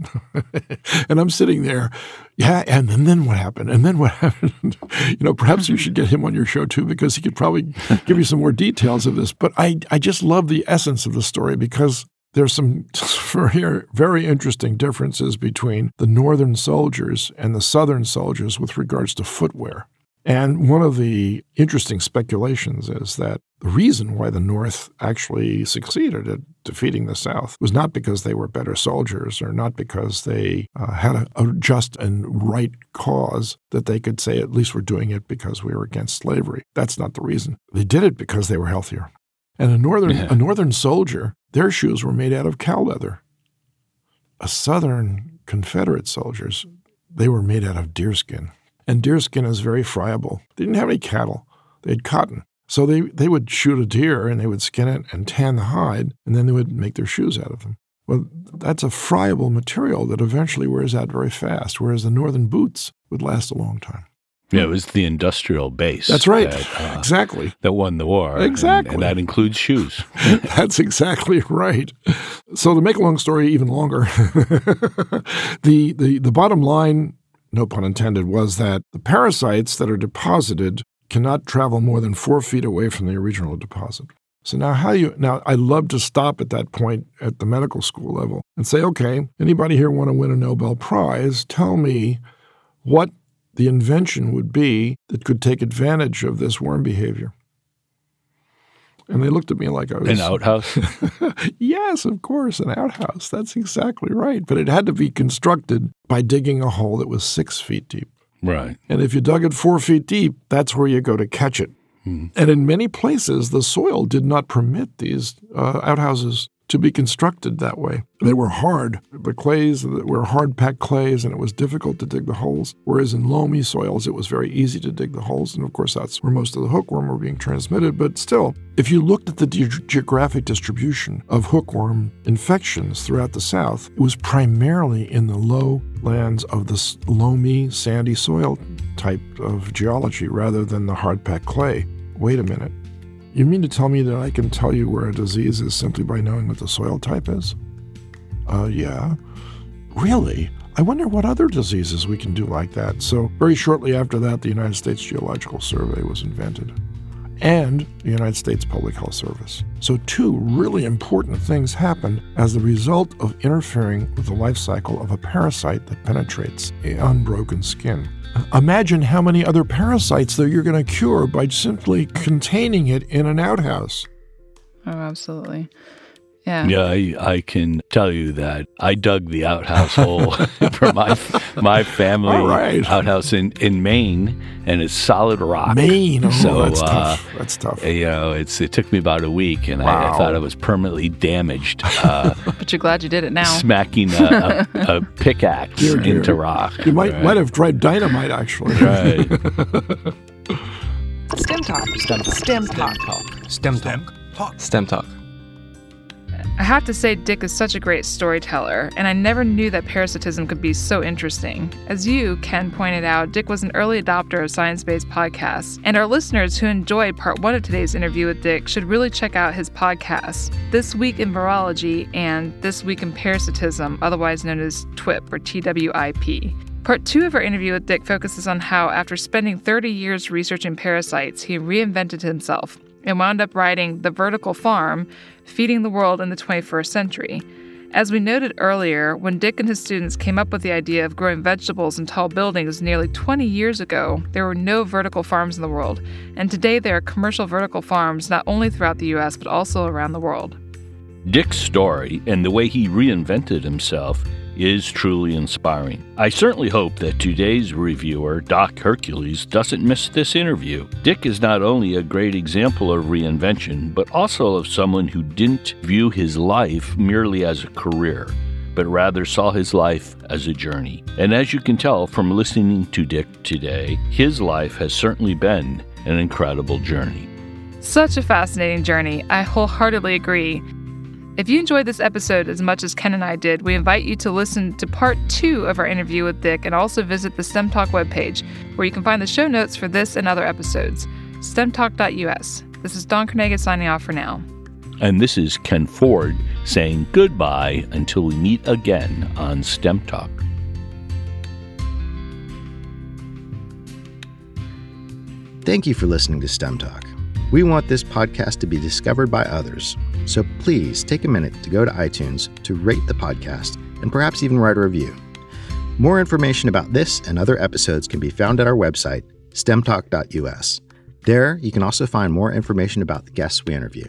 and I'm sitting there, yeah, and, and then what happened? And then what happened? you know, perhaps you should get him on your show too, because he could probably give you some more details of this. But I, I just love the essence of the story because there's some very, very interesting differences between the northern soldiers and the southern soldiers with regards to footwear. And one of the interesting speculations is that reason why the North actually succeeded at defeating the South was not because they were better soldiers or not because they uh, had a, a, just and right cause that they could say, at least we're doing it because we were against slavery. That's not the reason. They did it because they were healthier. And a northern, yeah. a northern soldier, their shoes were made out of cow leather. A southern Confederate soldiers, they were made out of deerskin. And deerskin is very friable. They didn't have any cattle, they had cotton. So they, they would shoot a deer and they would skin it and tan the hide, and then they would make their shoes out of them. Well, that's a friable material that eventually wears out very fast, whereas the northern boots would last a long time. Yeah, it was the industrial base. That's right. That, uh, exactly. That won the war. Exactly. And, and that includes shoes. That's exactly right. So to make a long story even longer, the, the, the bottom line no pun intended, was that the parasites that are deposited cannot travel more than four feet away from the original deposit. So now how you now I love to stop at that point at the medical school level and say, okay, anybody here want to win a Nobel Prize? Tell me what the invention would be that could take advantage of this worm behavior. And they looked at me like I was an outhouse. yes, of course, an outhouse. That's exactly right. But it had to be constructed by digging a hole that was six feet deep. Right. And if you dug it four feet deep, that's where you go to catch it. Hmm. And in many places, the soil did not permit these uh, outhouses to be constructed that way. They were hard. The clays were hard packed clays, and it was difficult to dig the holes. Whereas in loamy soils, it was very easy to dig the holes. And of course, that's where most of the hookworm were being transmitted. But still, if you looked at the ge- geographic distribution of hookworm infections throughout the South, it was primarily in the low lands of the loamy, sandy soil type of geology rather than the hard packed clay. Wait a minute. You mean to tell me that I can tell you where a disease is simply by knowing what the soil type is? Uh, yeah. Really? I wonder what other diseases we can do like that. So, very shortly after that, the United States Geological Survey was invented and the United States Public Health Service. So, two really important things happened as the result of interfering with the life cycle of a parasite that penetrates unbroken skin. Imagine how many other parasites that you're going to cure by simply containing it in an outhouse. Oh, absolutely. Yeah. Yeah, I, I can tell you that I dug the outhouse hole for my my family All right. outhouse in, in Maine, and it's solid rock. Maine, oh, So, that's uh, tough. That's tough. You know, it's it took me about a week, and I, I thought I was permanently damaged, uh, But you're glad you did it now. smacking a, a, a pickaxe Dear, dear. into rock. You might Right. might have tried dynamite, actually. Right. STEM Talk. STEM Talk. STEM Talk. STEM Talk. STEM Talk. I have to say, Dick is such a great storyteller, and I never knew that parasitism could be so interesting. As you, Ken, pointed out, Dick was an early adopter of science based podcasts, and our listeners who enjoyed part one of today's interview with Dick should really check out his podcasts, This Week in Virology and This Week in Parasitism, otherwise known as TWIP or TWIP. Part two of our interview with Dick focuses on how, after spending 30 years researching parasites, he reinvented himself and wound up writing The Vertical Farm Feeding the World in the 21st Century. As we noted earlier, when Dick and his students came up with the idea of growing vegetables in tall buildings nearly 20 years ago, there were no vertical farms in the world, and today there are commercial vertical farms not only throughout the US but also around the world. Dick's story and the way he reinvented himself is truly inspiring. I certainly hope that today's reviewer, Doc Hercules, doesn't miss this interview. Dick is not only a great example of reinvention, but also of someone who didn't view his life merely as a career, but rather saw his life as a journey. And as you can tell from listening to Dick today, his life has certainly been an incredible journey. Such a fascinating journey. I wholeheartedly agree. If you enjoyed this episode as much as Ken and I did, we invite you to listen to part two of our interview with Dick and also visit the STEM Talk webpage, where you can find the show notes for this and other episodes. STEMtalk.us. This is Dawn Kernagis signing off for now. And this is Ken Ford saying goodbye until we meet again on STEM Talk. Thank you for listening to STEM Talk. We want this podcast to be discovered by others, so please take a minute to go to iTunes to rate the podcast and perhaps even write a review. More information about this and other episodes can be found at our website, stemtalk.us. There, you can also find more information about the guests we interview.